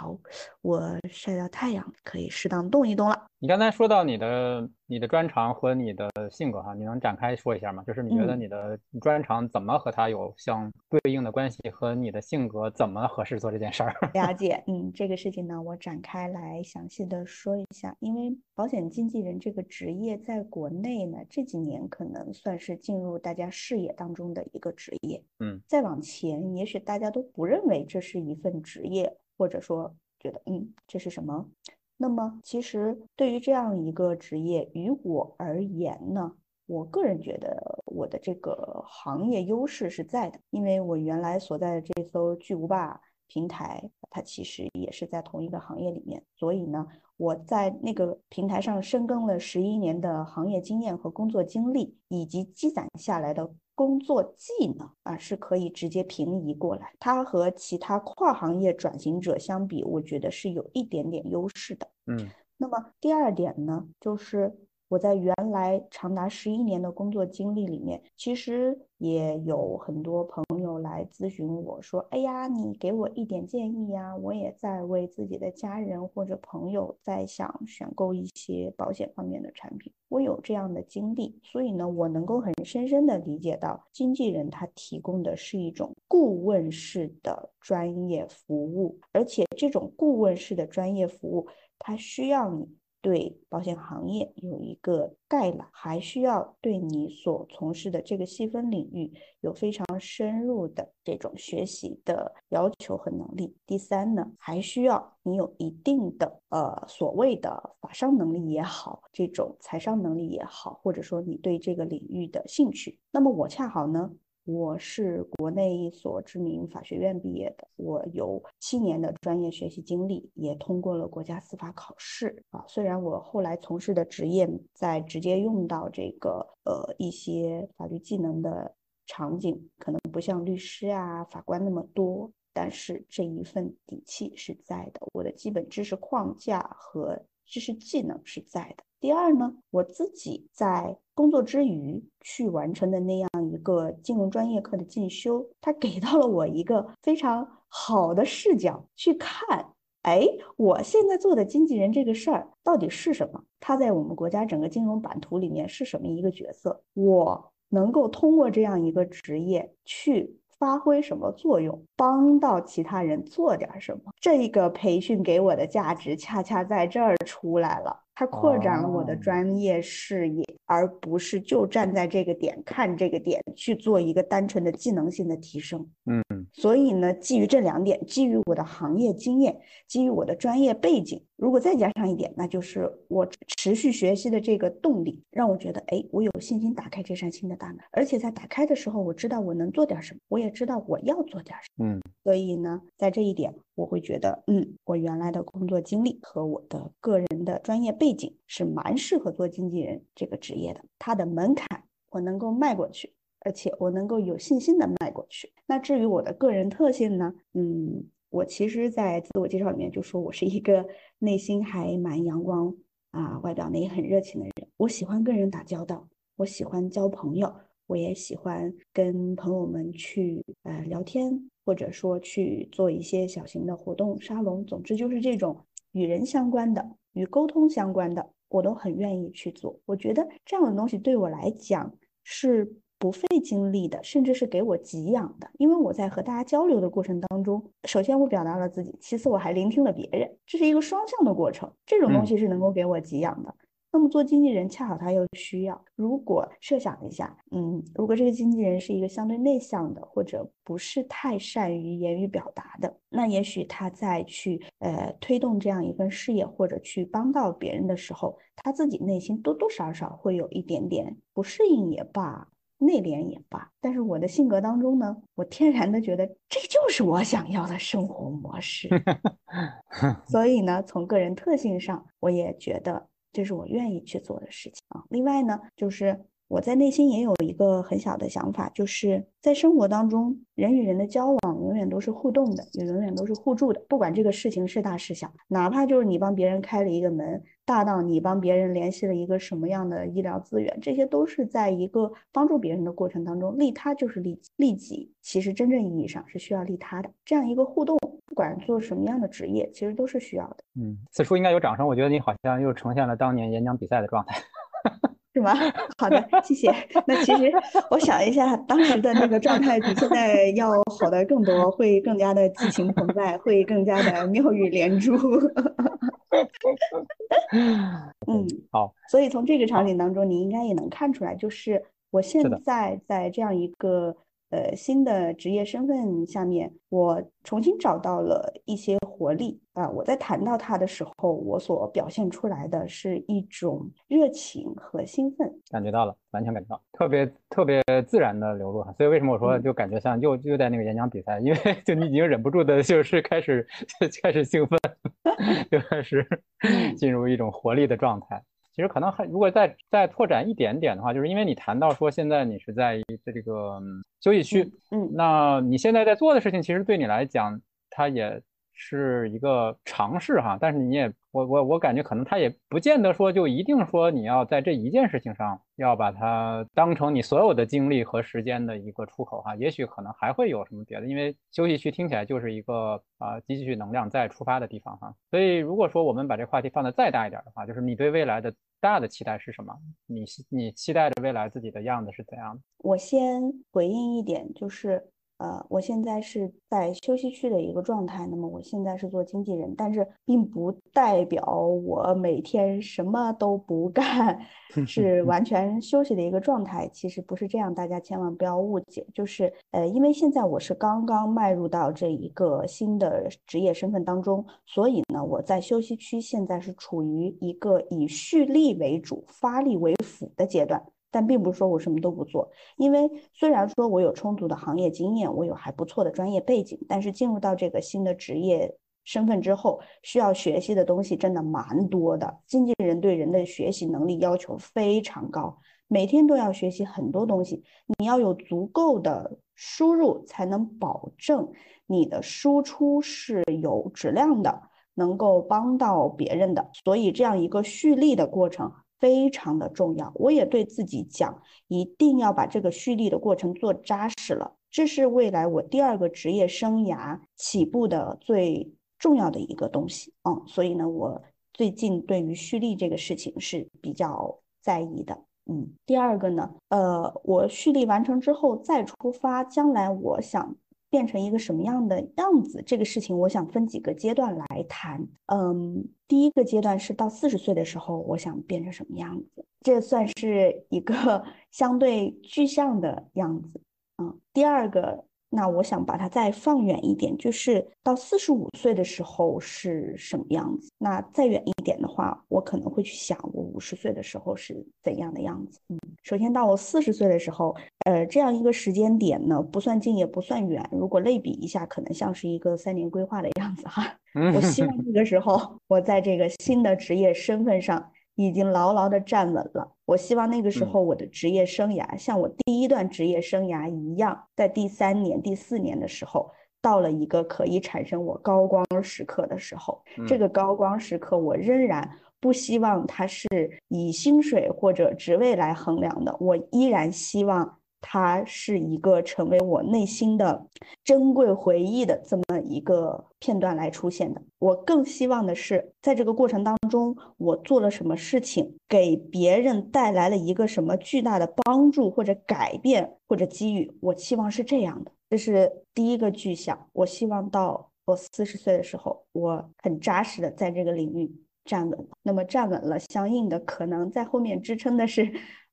B: 好，我晒到太阳，可以适当动一动了。
A: 你刚才说到你的你的专长和你的性格哈，你能展开说一下吗？就是你觉得你的专长怎么和它有相对应的关系，和你的性格怎么合适做这件事儿？
B: 了解，嗯，这个事情呢，我展开来详细的说一下。因为保险经纪人这个职业在国内呢，这几年可能算是进入大家视野当中的一个职业。
A: 嗯，
B: 再往前，也许大家都不认为这是一份职业。或者说觉得嗯这是什么？那么其实对于这样一个职业，于我而言呢，我个人觉得我的这个行业优势是在的，因为我原来所在的这艘巨无霸平台，它其实也是在同一个行业里面，所以呢，我在那个平台上深耕了十一年的行业经验和工作经历，以及积攒下来的。工作技能啊是可以直接平移过来，它和其他跨行业转型者相比，我觉得是有一点点优势的。
A: 嗯，
B: 那么第二点呢，就是。我在原来长达十一年的工作经历里面，其实也有很多朋友来咨询我说：“哎呀，你给我一点建议呀！我也在为自己的家人或者朋友在想选购一些保险方面的产品。”我有这样的经历，所以呢，我能够很深深的理解到，经纪人他提供的是一种顾问式的专业服务，而且这种顾问式的专业服务，它需要你。对保险行业有一个概览，还需要对你所从事的这个细分领域有非常深入的这种学习的要求和能力。第三呢，还需要你有一定的呃所谓的法商能力也好，这种财商能力也好，或者说你对这个领域的兴趣。那么我恰好呢。我是国内一所知名法学院毕业的，我有七年的专业学习经历，也通过了国家司法考试啊。虽然我后来从事的职业在直接用到这个呃一些法律技能的场景，可能不像律师啊、法官那么多，但是这一份底气是在的，我的基本知识框架和知识技能是在的。第二呢，我自己在工作之余去完成的那样一个金融专业课的进修，它给到了我一个非常好的视角去看，哎，我现在做的经纪人这个事儿到底是什么？它在我们国家整个金融版图里面是什么一个角色？我能够通过这样一个职业去发挥什么作用，帮到其他人做点什么？这个培训给我的价值恰恰在这儿出来了。它扩展了我的专业视野，而不是就站在这个点看这个点去做一个单纯的技能性的提升。
A: 嗯，
B: 所以呢，基于这两点，基于我的行业经验，基于我的专业背景，如果再加上一点，那就是我持续学习的这个动力，让我觉得，哎，我有信心打开这扇新的大门。而且在打开的时候，我知道我能做点什么，我也知道我要做点什
A: 么。嗯，
B: 所以呢，在这一点。我会觉得，嗯，我原来的工作经历和我的个人的专业背景是蛮适合做经纪人这个职业的。它的门槛我能够迈过去，而且我能够有信心的迈过去。那至于我的个人特性呢？嗯，我其实，在自我介绍里面就说我是一个内心还蛮阳光啊，外表呢也很热情的人。我喜欢跟人打交道，我喜欢交朋友，我也喜欢跟朋友们去呃聊天。或者说去做一些小型的活动沙龙，总之就是这种与人相关的、与沟通相关的，我都很愿意去做。我觉得这样的东西对我来讲是不费精力的，甚至是给我给养的。因为我在和大家交流的过程当中，首先我表达了自己，其次我还聆听了别人，这是一个双向的过程。这种东西是能够给我给养的。那么做经纪人恰好他又需要，如果设想一下，嗯，如果这个经纪人是一个相对内向的，或者不是太善于言语表达的，那也许他在去呃推动这样一份事业或者去帮到别人的时候，他自己内心多多少少会有一点点不适应也罢，内敛也罢。但是我的性格当中呢，我天然的觉得这就是我想要的生活模式，所以呢，从个人特性上，我也觉得。这是我愿意去做的事情啊。另外呢，就是我在内心也有一个很小的想法，就是在生活当中，人与人的交往永远都是互动的，也永远都是互助的。不管这个事情是大是小，哪怕就是你帮别人开了一个门，大到你帮别人联系了一个什么样的医疗资源，这些都是在一个帮助别人的过程当中，利他就是利己利己，其实真正意义上是需要利他的。这样一个互动，不管做什么样的职业，其实都是需要的。
A: 嗯，此处应该有掌声。我觉得你好像又呈现了当年演讲比赛的状态。
B: 是吗？好的，谢谢。那其实我想一下，当时的那个状态比现在要好的更多，会更加的激情澎湃，会更加的妙语连珠。
A: 嗯，好。
B: 所以从这个场景当中，你应该也能看出来，就是我现在在这样一个。呃，新的职业身份下面，我重新找到了一些活力啊！我在谈到它的时候，我所表现出来的是一种热情和兴奋，
A: 感觉到了，完全感觉到，特别特别自然的流露哈。所以为什么我说就感觉像又又在那个演讲比赛？因为 就你已经忍不住的，就是开始 开始兴奋，就开始进入一种活力的状态。其实可能还，如果再再拓展一点点的话，就是因为你谈到说现在你是在这个休息区，
B: 嗯，
A: 那你现在在做的事情，其实对你来讲，它也。是一个尝试哈，但是你也我我我感觉可能他也不见得说就一定说你要在这一件事情上要把它当成你所有的精力和时间的一个出口哈，也许可能还会有什么别的，因为休息区听起来就是一个啊积蓄能量再出发的地方哈，所以如果说我们把这话题放得再大一点的话，就是你对未来的大的期待是什么？你你期待着未来自己的样子是怎样的？
B: 我先回应一点，就是。呃，我现在是在休息区的一个状态。那么我现在是做经纪人，但是并不代表我每天什么都不干，是完全休息的一个状态。其实不是这样，大家千万不要误解。就是呃，因为现在我是刚刚迈入到这一个新的职业身份当中，所以呢，我在休息区现在是处于一个以蓄力为主、发力为辅的阶段。但并不是说我什么都不做，因为虽然说我有充足的行业经验，我有还不错的专业背景，但是进入到这个新的职业身份之后，需要学习的东西真的蛮多的。经纪人对人的学习能力要求非常高，每天都要学习很多东西，你要有足够的输入，才能保证你的输出是有质量的，能够帮到别人的。所以这样一个蓄力的过程。非常的重要，我也对自己讲，一定要把这个蓄力的过程做扎实了。这是未来我第二个职业生涯起步的最重要的一个东西。嗯，所以呢，我最近对于蓄力这个事情是比较在意的。嗯，第二个呢，呃，我蓄力完成之后再出发，将来我想。变成一个什么样的样子？这个事情我想分几个阶段来谈。嗯，第一个阶段是到四十岁的时候，我想变成什么样子？这算是一个 相对具象的样子。嗯，第二个。那我想把它再放远一点，就是到四十五岁的时候是什么样子？那再远一点的话，我可能会去想我五十岁的时候是怎样的样子。嗯，首先到我四十岁的时候，呃，这样一个时间点呢，不算近也不算远。如果类比一下，可能像是一个三年规划的样子哈。我希望这个时候，我在这个新的职业身份上。已经牢牢的站稳了。我希望那个时候我的职业生涯像我第一段职业生涯一样，在第三年、第四年的时候，到了一个可以产生我高光时刻的时候。这个高光时刻，我仍然不希望它是以薪水或者职位来衡量的。我依然希望。它是一个成为我内心的珍贵回忆的这么一个片段来出现的。我更希望的是，在这个过程当中，我做了什么事情，给别人带来了一个什么巨大的帮助或者改变或者机遇。我期望是这样的，这是第一个具象。我希望到我四十岁的时候，我很扎实的在这个领域站稳。那么站稳了，相应的可能在后面支撑的是。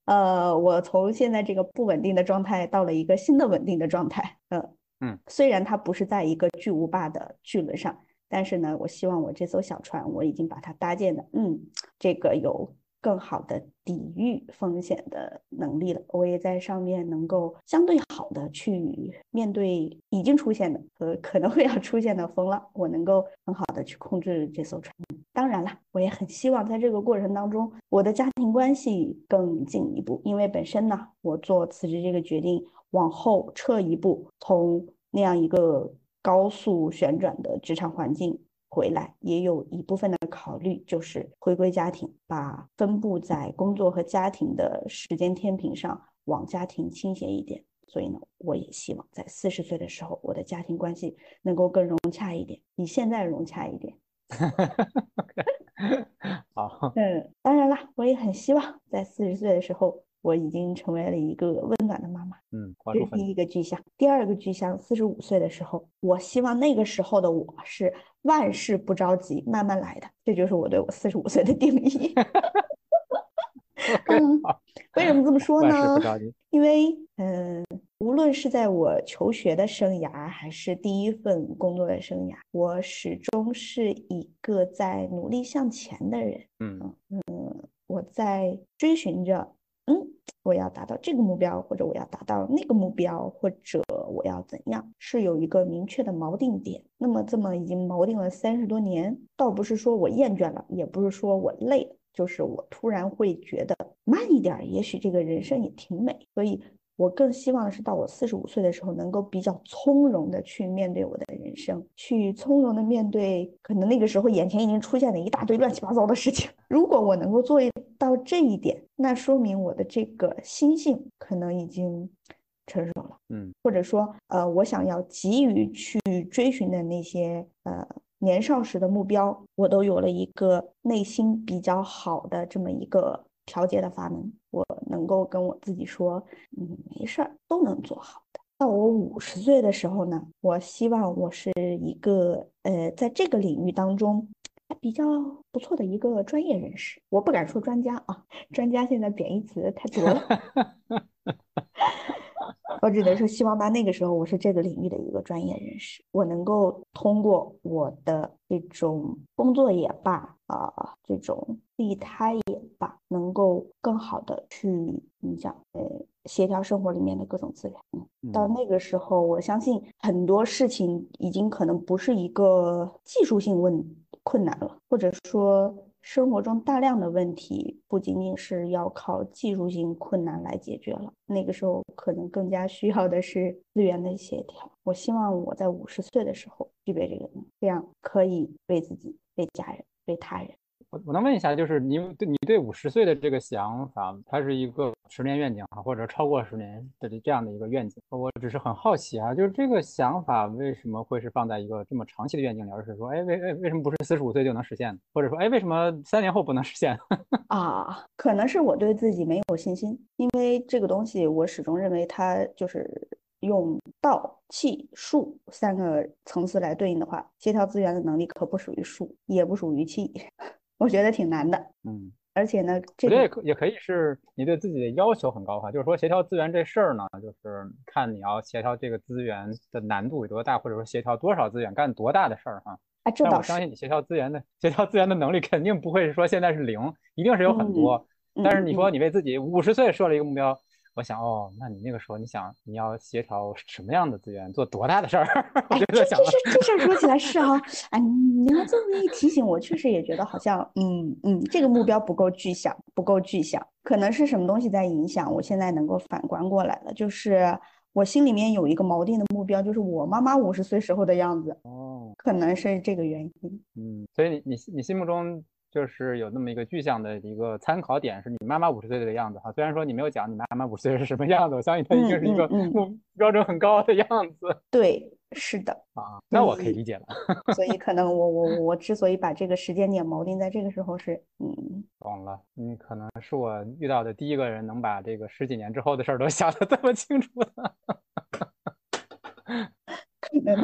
B: 呃，我从现在这个不稳定的状态到了一个新的稳定的状态。
A: 嗯嗯，
B: 虽然它不是在一个巨无霸的巨轮上，但是呢，我希望我这艘小船，我已经把它搭建的，嗯，这个有更好的抵御风险的能力了。我也在上面能够相对好的去面对已经出现的和可能会要出现的风浪，我能够很好的去控制这艘船。当然了，我也很希望在这个过程当中，我的家庭关系更进一步，因为本身呢，我做辞职这个决定，往后撤一步，从那样一个高速旋转的职场环境回来，也有一部分的考虑，就是回归家庭，把分布在工作和家庭的时间天平上往家庭倾斜一点。所以呢，我也希望在四十岁的时候，我的家庭关系能够更融洽一点，比现在融洽一点。
A: 好，
B: 嗯，当然了，我也很希望在四十岁的时候，我已经成为了一个温暖的妈妈。
A: 嗯，
B: 这是第一个具象。第二个具象，四十五岁的时候，我希望那个时候的我是万事不着急，慢慢来的。这就是我对我四十五岁的定义。
A: 嗯，
B: 为什么这么说呢？因为，嗯，无论是在我求学的生涯，还是第一份工作的生涯，我始终是一个在努力向前的人。
A: 嗯
B: 嗯，我在追寻着，嗯，我要达到这个目标，或者我要达到那个目标，或者我要怎样，是有一个明确的锚定点。那么，这么已经锚定了三十多年，倒不是说我厌倦了，也不是说我累了。就是我突然会觉得慢一点，也许这个人生也挺美。所以我更希望的是，到我四十五岁的时候，能够比较从容的去面对我的人生，去从容的面对可能那个时候眼前已经出现了一大堆乱七八糟的事情。如果我能够做到这一点，那说明我的这个心性可能已经成熟了。
A: 嗯，
B: 或者说，呃，我想要急于去追寻的那些，呃。年少时的目标，我都有了一个内心比较好的这么一个调节的阀门，我能够跟我自己说，嗯，没事儿，都能做好的。到我五十岁的时候呢，我希望我是一个呃，在这个领域当中还比较不错的一个专业人士。我不敢说专家啊，专家现在贬义词太多了。我只能说，希望到那个时候，我是这个领域的一个专业人士，我能够通过我的这种工作也罢，啊，这种利他也罢，能够更好的去，你想，呃，协调生活里面的各种资源。嗯，到那个时候，我相信很多事情已经可能不是一个技术性问困难了，或者说。生活中大量的问题不仅仅是要靠技术性困难来解决了，那个时候可能更加需要的是资源的协调。我希望我在五十岁的时候具备这个能力，这样可以为自己、为家人、为他人。
A: 我能问一下，就是你对你对五十岁的这个想法，它是一个十年愿景啊，或者超过十年的这样的一个愿景？我只是很好奇啊，就是这个想法为什么会是放在一个这么长期的愿景里，而是说，哎，为为为什么不是四十五岁就能实现？或者说，哎，为什么三年后不能实现？
B: 啊，可能是我对自己没有信心，因为这个东西我始终认为它就是用道、气、术三个层次来对应的话，协调资源的能力可不属于术，也不属于气。我觉得挺难的，
A: 嗯，
B: 而且呢，
A: 这也可也可以是你对自己的要求很高哈，就是说协调资源这事儿呢，就是看你要协调这个资源的难度有多大，或者说协调多少资源干多大的事儿哈。
B: 啊，这倒是。
A: 我相信你协调资源的协调资源的能力肯定不会是说现在是零，一定是有很多。但是你说你为自己五十岁设了一个目标。我想哦，那你那个时候，你想你要协调什么样的资源，做多大的事儿？
B: 哎，这这是这事儿说起来是啊，哎，你要这么一提醒，我确实也觉得好像，嗯嗯，这个目标不够具象，不够具象，可能是什么东西在影响？我现在能够反观过来了，就是我心里面有一个锚定的目标，就是我妈妈五十岁时候的样子。
A: 哦，
B: 可能是这个原因。
A: 嗯，所以你你你心目中。就是有那么一个具象的一个参考点，是你妈妈五十岁的样子哈。虽然说你没有讲你妈妈五十岁是什么样子，我相信她一定是一个目标准很高的样子。
B: 对，是的
A: 啊，那我可以理解了。
B: 所以可能我我我之所以把这个时间点锚定在这个时候是，嗯，
A: 懂了。你可能是我遇到的第一个人能把这个十几年之后的事儿都想得这么清楚的。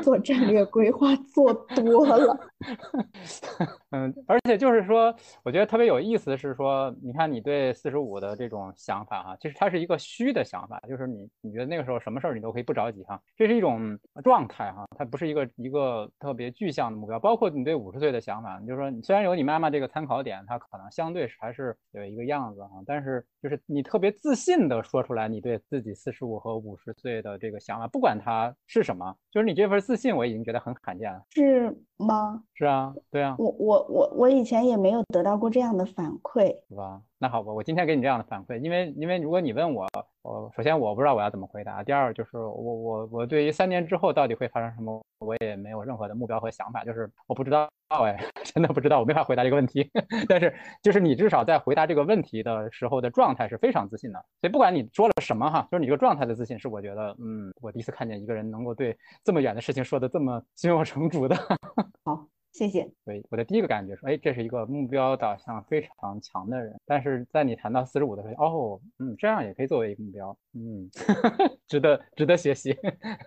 B: 做 战略规划做多了，
A: 嗯，而且就是说，我觉得特别有意思的是说，你看你对四十五的这种想法哈，其实它是一个虚的想法，就是你你觉得那个时候什么事儿你都可以不着急哈，这是一种状态哈，它不是一个一个特别具象的目标。包括你对五十岁的想法，你就是说，虽然有你妈妈这个参考点，它可能相对还是有一个样子哈，但是就是你特别自信的说出来，你对自己四十五和五十岁的这个想法，不管它是什么，就是你这份。份自信，我已经觉得很罕见了。
B: 是吗？
A: 是啊，对啊，
B: 我我我我以前也没有得到过这样的反馈。
A: 是吧？那好吧，我今天给你这样的反馈，因为因为如果你问我，我首先我不知道我要怎么回答，第二就是我我我对于三年之后到底会发生什么，我也没有任何的目标和想法，就是我不知道哎，真的不知道，我没法回答这个问题。但是就是你至少在回答这个问题的时候的状态是非常自信的，所以不管你说了什么哈，就是你这个状态的自信是我觉得，嗯，我第一次看见一个人能够对这么远的事情说的这么胸有成竹的。
B: 好。谢谢。
A: 对，我的第一个感觉说，哎，这是一个目标导向非常强的人。但是在你谈到四十五的时候，哦，嗯，这样也可以作为一个目标，嗯，值得值得学习。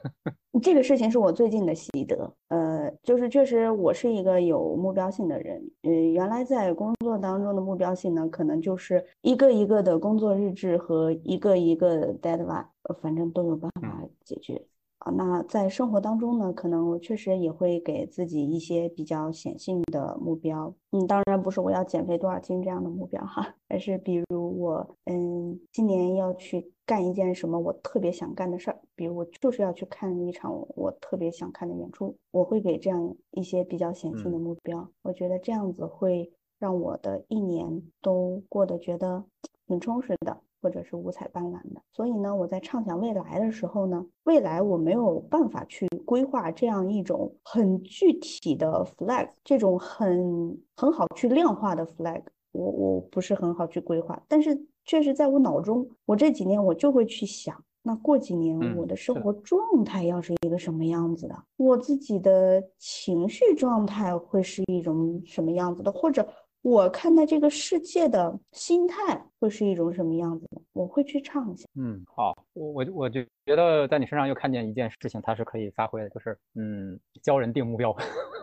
B: 这个事情是我最近的习得，呃，就是确实我是一个有目标性的人。嗯，原来在工作当中的目标性呢，可能就是一个一个的工作日志和一个一个 deadline，反正都有办法解决。那在生活当中呢，可能我确实也会给自己一些比较显性的目标。嗯，当然不是我要减肥多少斤这样的目标哈，而是比如我嗯今年要去干一件什么我特别想干的事儿，比如我就是要去看一场我特别想看的演出，我会给这样一些比较显性的目标。我觉得这样子会让我的一年都过得觉得挺充实的。或者是五彩斑斓的，所以呢，我在畅想未来的时候呢，未来我没有办法去规划这样一种很具体的 flag，这种很很好去量化的 flag，我我不是很好去规划，但是确实在我脑中，我这几年我就会去想，那过几年我的生活状态要是一个什么样子的，我自己的情绪状态会是一种什么样子的，或者。我看待这个世界的心态会是一种什么样子的？我会去唱一下。
A: 嗯，好，我我我就觉得在你身上又看见一件事情，它是可以发挥的，就是嗯，教人定目标。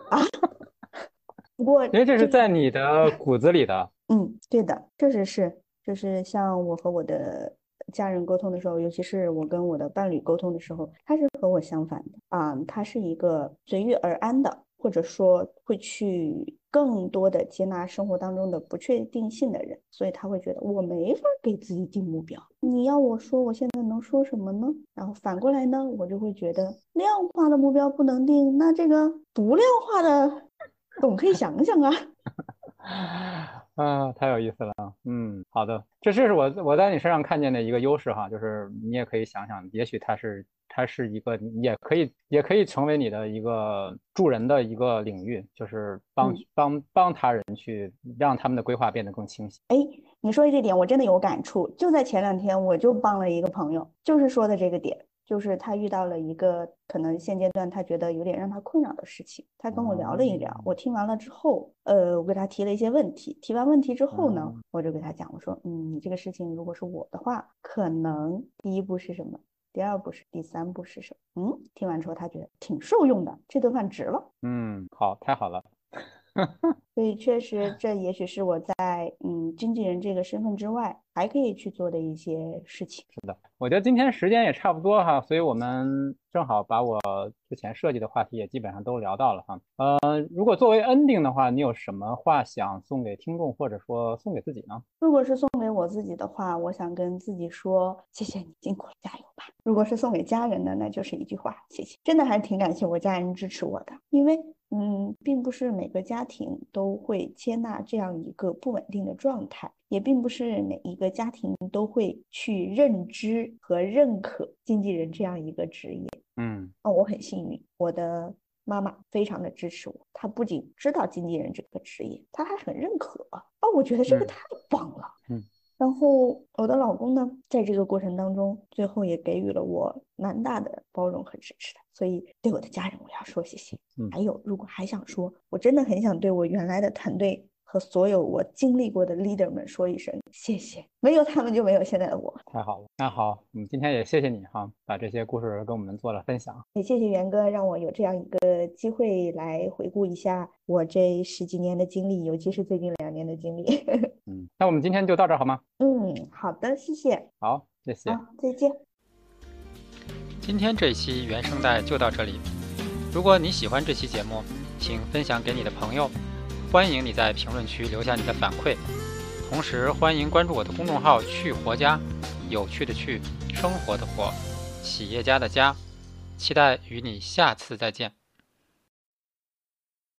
B: 啊，不过
A: 因为这是在你的骨子里的。
B: 嗯，对的，确实是，就是像我和我的家人沟通的时候，尤其是我跟我的伴侣沟通的时候，他是和我相反的啊，他是一个随遇而安的，或者说会去。更多的接纳生活当中的不确定性的人，所以他会觉得我没法给自己定目标。你要我说，我现在能说什么呢？然后反过来呢，我就会觉得量化的目标不能定，那这个不量化的总可以想想啊。
A: 啊，太有意思了。嗯，好的，这这是我我在你身上看见的一个优势哈，就是你也可以想想，也许它是。它是一个，也可以，也可以成为你的一个助人的一个领域，就是帮帮帮他人去让他们的规划变得更清晰。
B: 哎，你说的这点我真的有感触。就在前两天，我就帮了一个朋友，就是说的这个点，就是他遇到了一个可能现阶段他觉得有点让他困扰的事情，他跟我聊了一聊。我听完了之后，呃，我给他提了一些问题。提完问题之后呢，我就给他讲，我说，嗯，你这个事情如果是我的话，可能第一步是什么？第二步是，第三步是什么？嗯，听完之后他觉得挺受用的，这顿饭值了。
A: 嗯，好，太好了。
B: 所以确实，这也许是我在嗯经纪人这个身份之外，还可以去做的一些事情。
A: 是的，我觉得今天时间也差不多哈，所以我们正好把我之前设计的话题也基本上都聊到了哈。呃，如果作为 ending 的话，你有什么话想送给听众，或者说送给自己呢？
B: 如果是送给我自己的话，我想跟自己说：谢谢你，辛苦了，加油吧。如果是送给家人的，那就是一句话：谢谢。真的还是挺感谢我家人支持我的，因为。嗯，并不是每个家庭都会接纳这样一个不稳定的状态，也并不是每一个家庭都会去认知和认可经纪人这样一个职业。
A: 嗯，
B: 那我很幸运，我的妈妈非常的支持我，她不仅知道经纪人这个职业，她还很认可。哦，我觉得这个太棒了。
A: 嗯。
B: 然后我的老公呢，在这个过程当中，最后也给予了我蛮大的包容和支持的，所以对我的家人我要说谢谢。
A: 嗯，
B: 还有，如果还想说，我真的很想对我原来的团队。和所有我经历过的 leader 们说一声谢谢，没有他们就没有现在的我。
A: 太好了，那好，嗯，今天也谢谢你哈，把这些故事跟我们做了分享。
B: 也谢谢元哥，让我有这样一个机会来回顾一下我这十几年的经历，尤其是最近两年的经历。
A: 嗯，那我们今天就到这儿好吗？
B: 嗯，好的，谢谢。
A: 好，谢谢。
B: 好，再见。
C: 今天这一期原声带就到这里。如果你喜欢这期节目，请分享给你的朋友。欢迎你在评论区留下你的反馈，同时欢迎关注我的公众号“去活家”，有趣的去，生活的活，企业家的家。
A: 期待与你下次再见。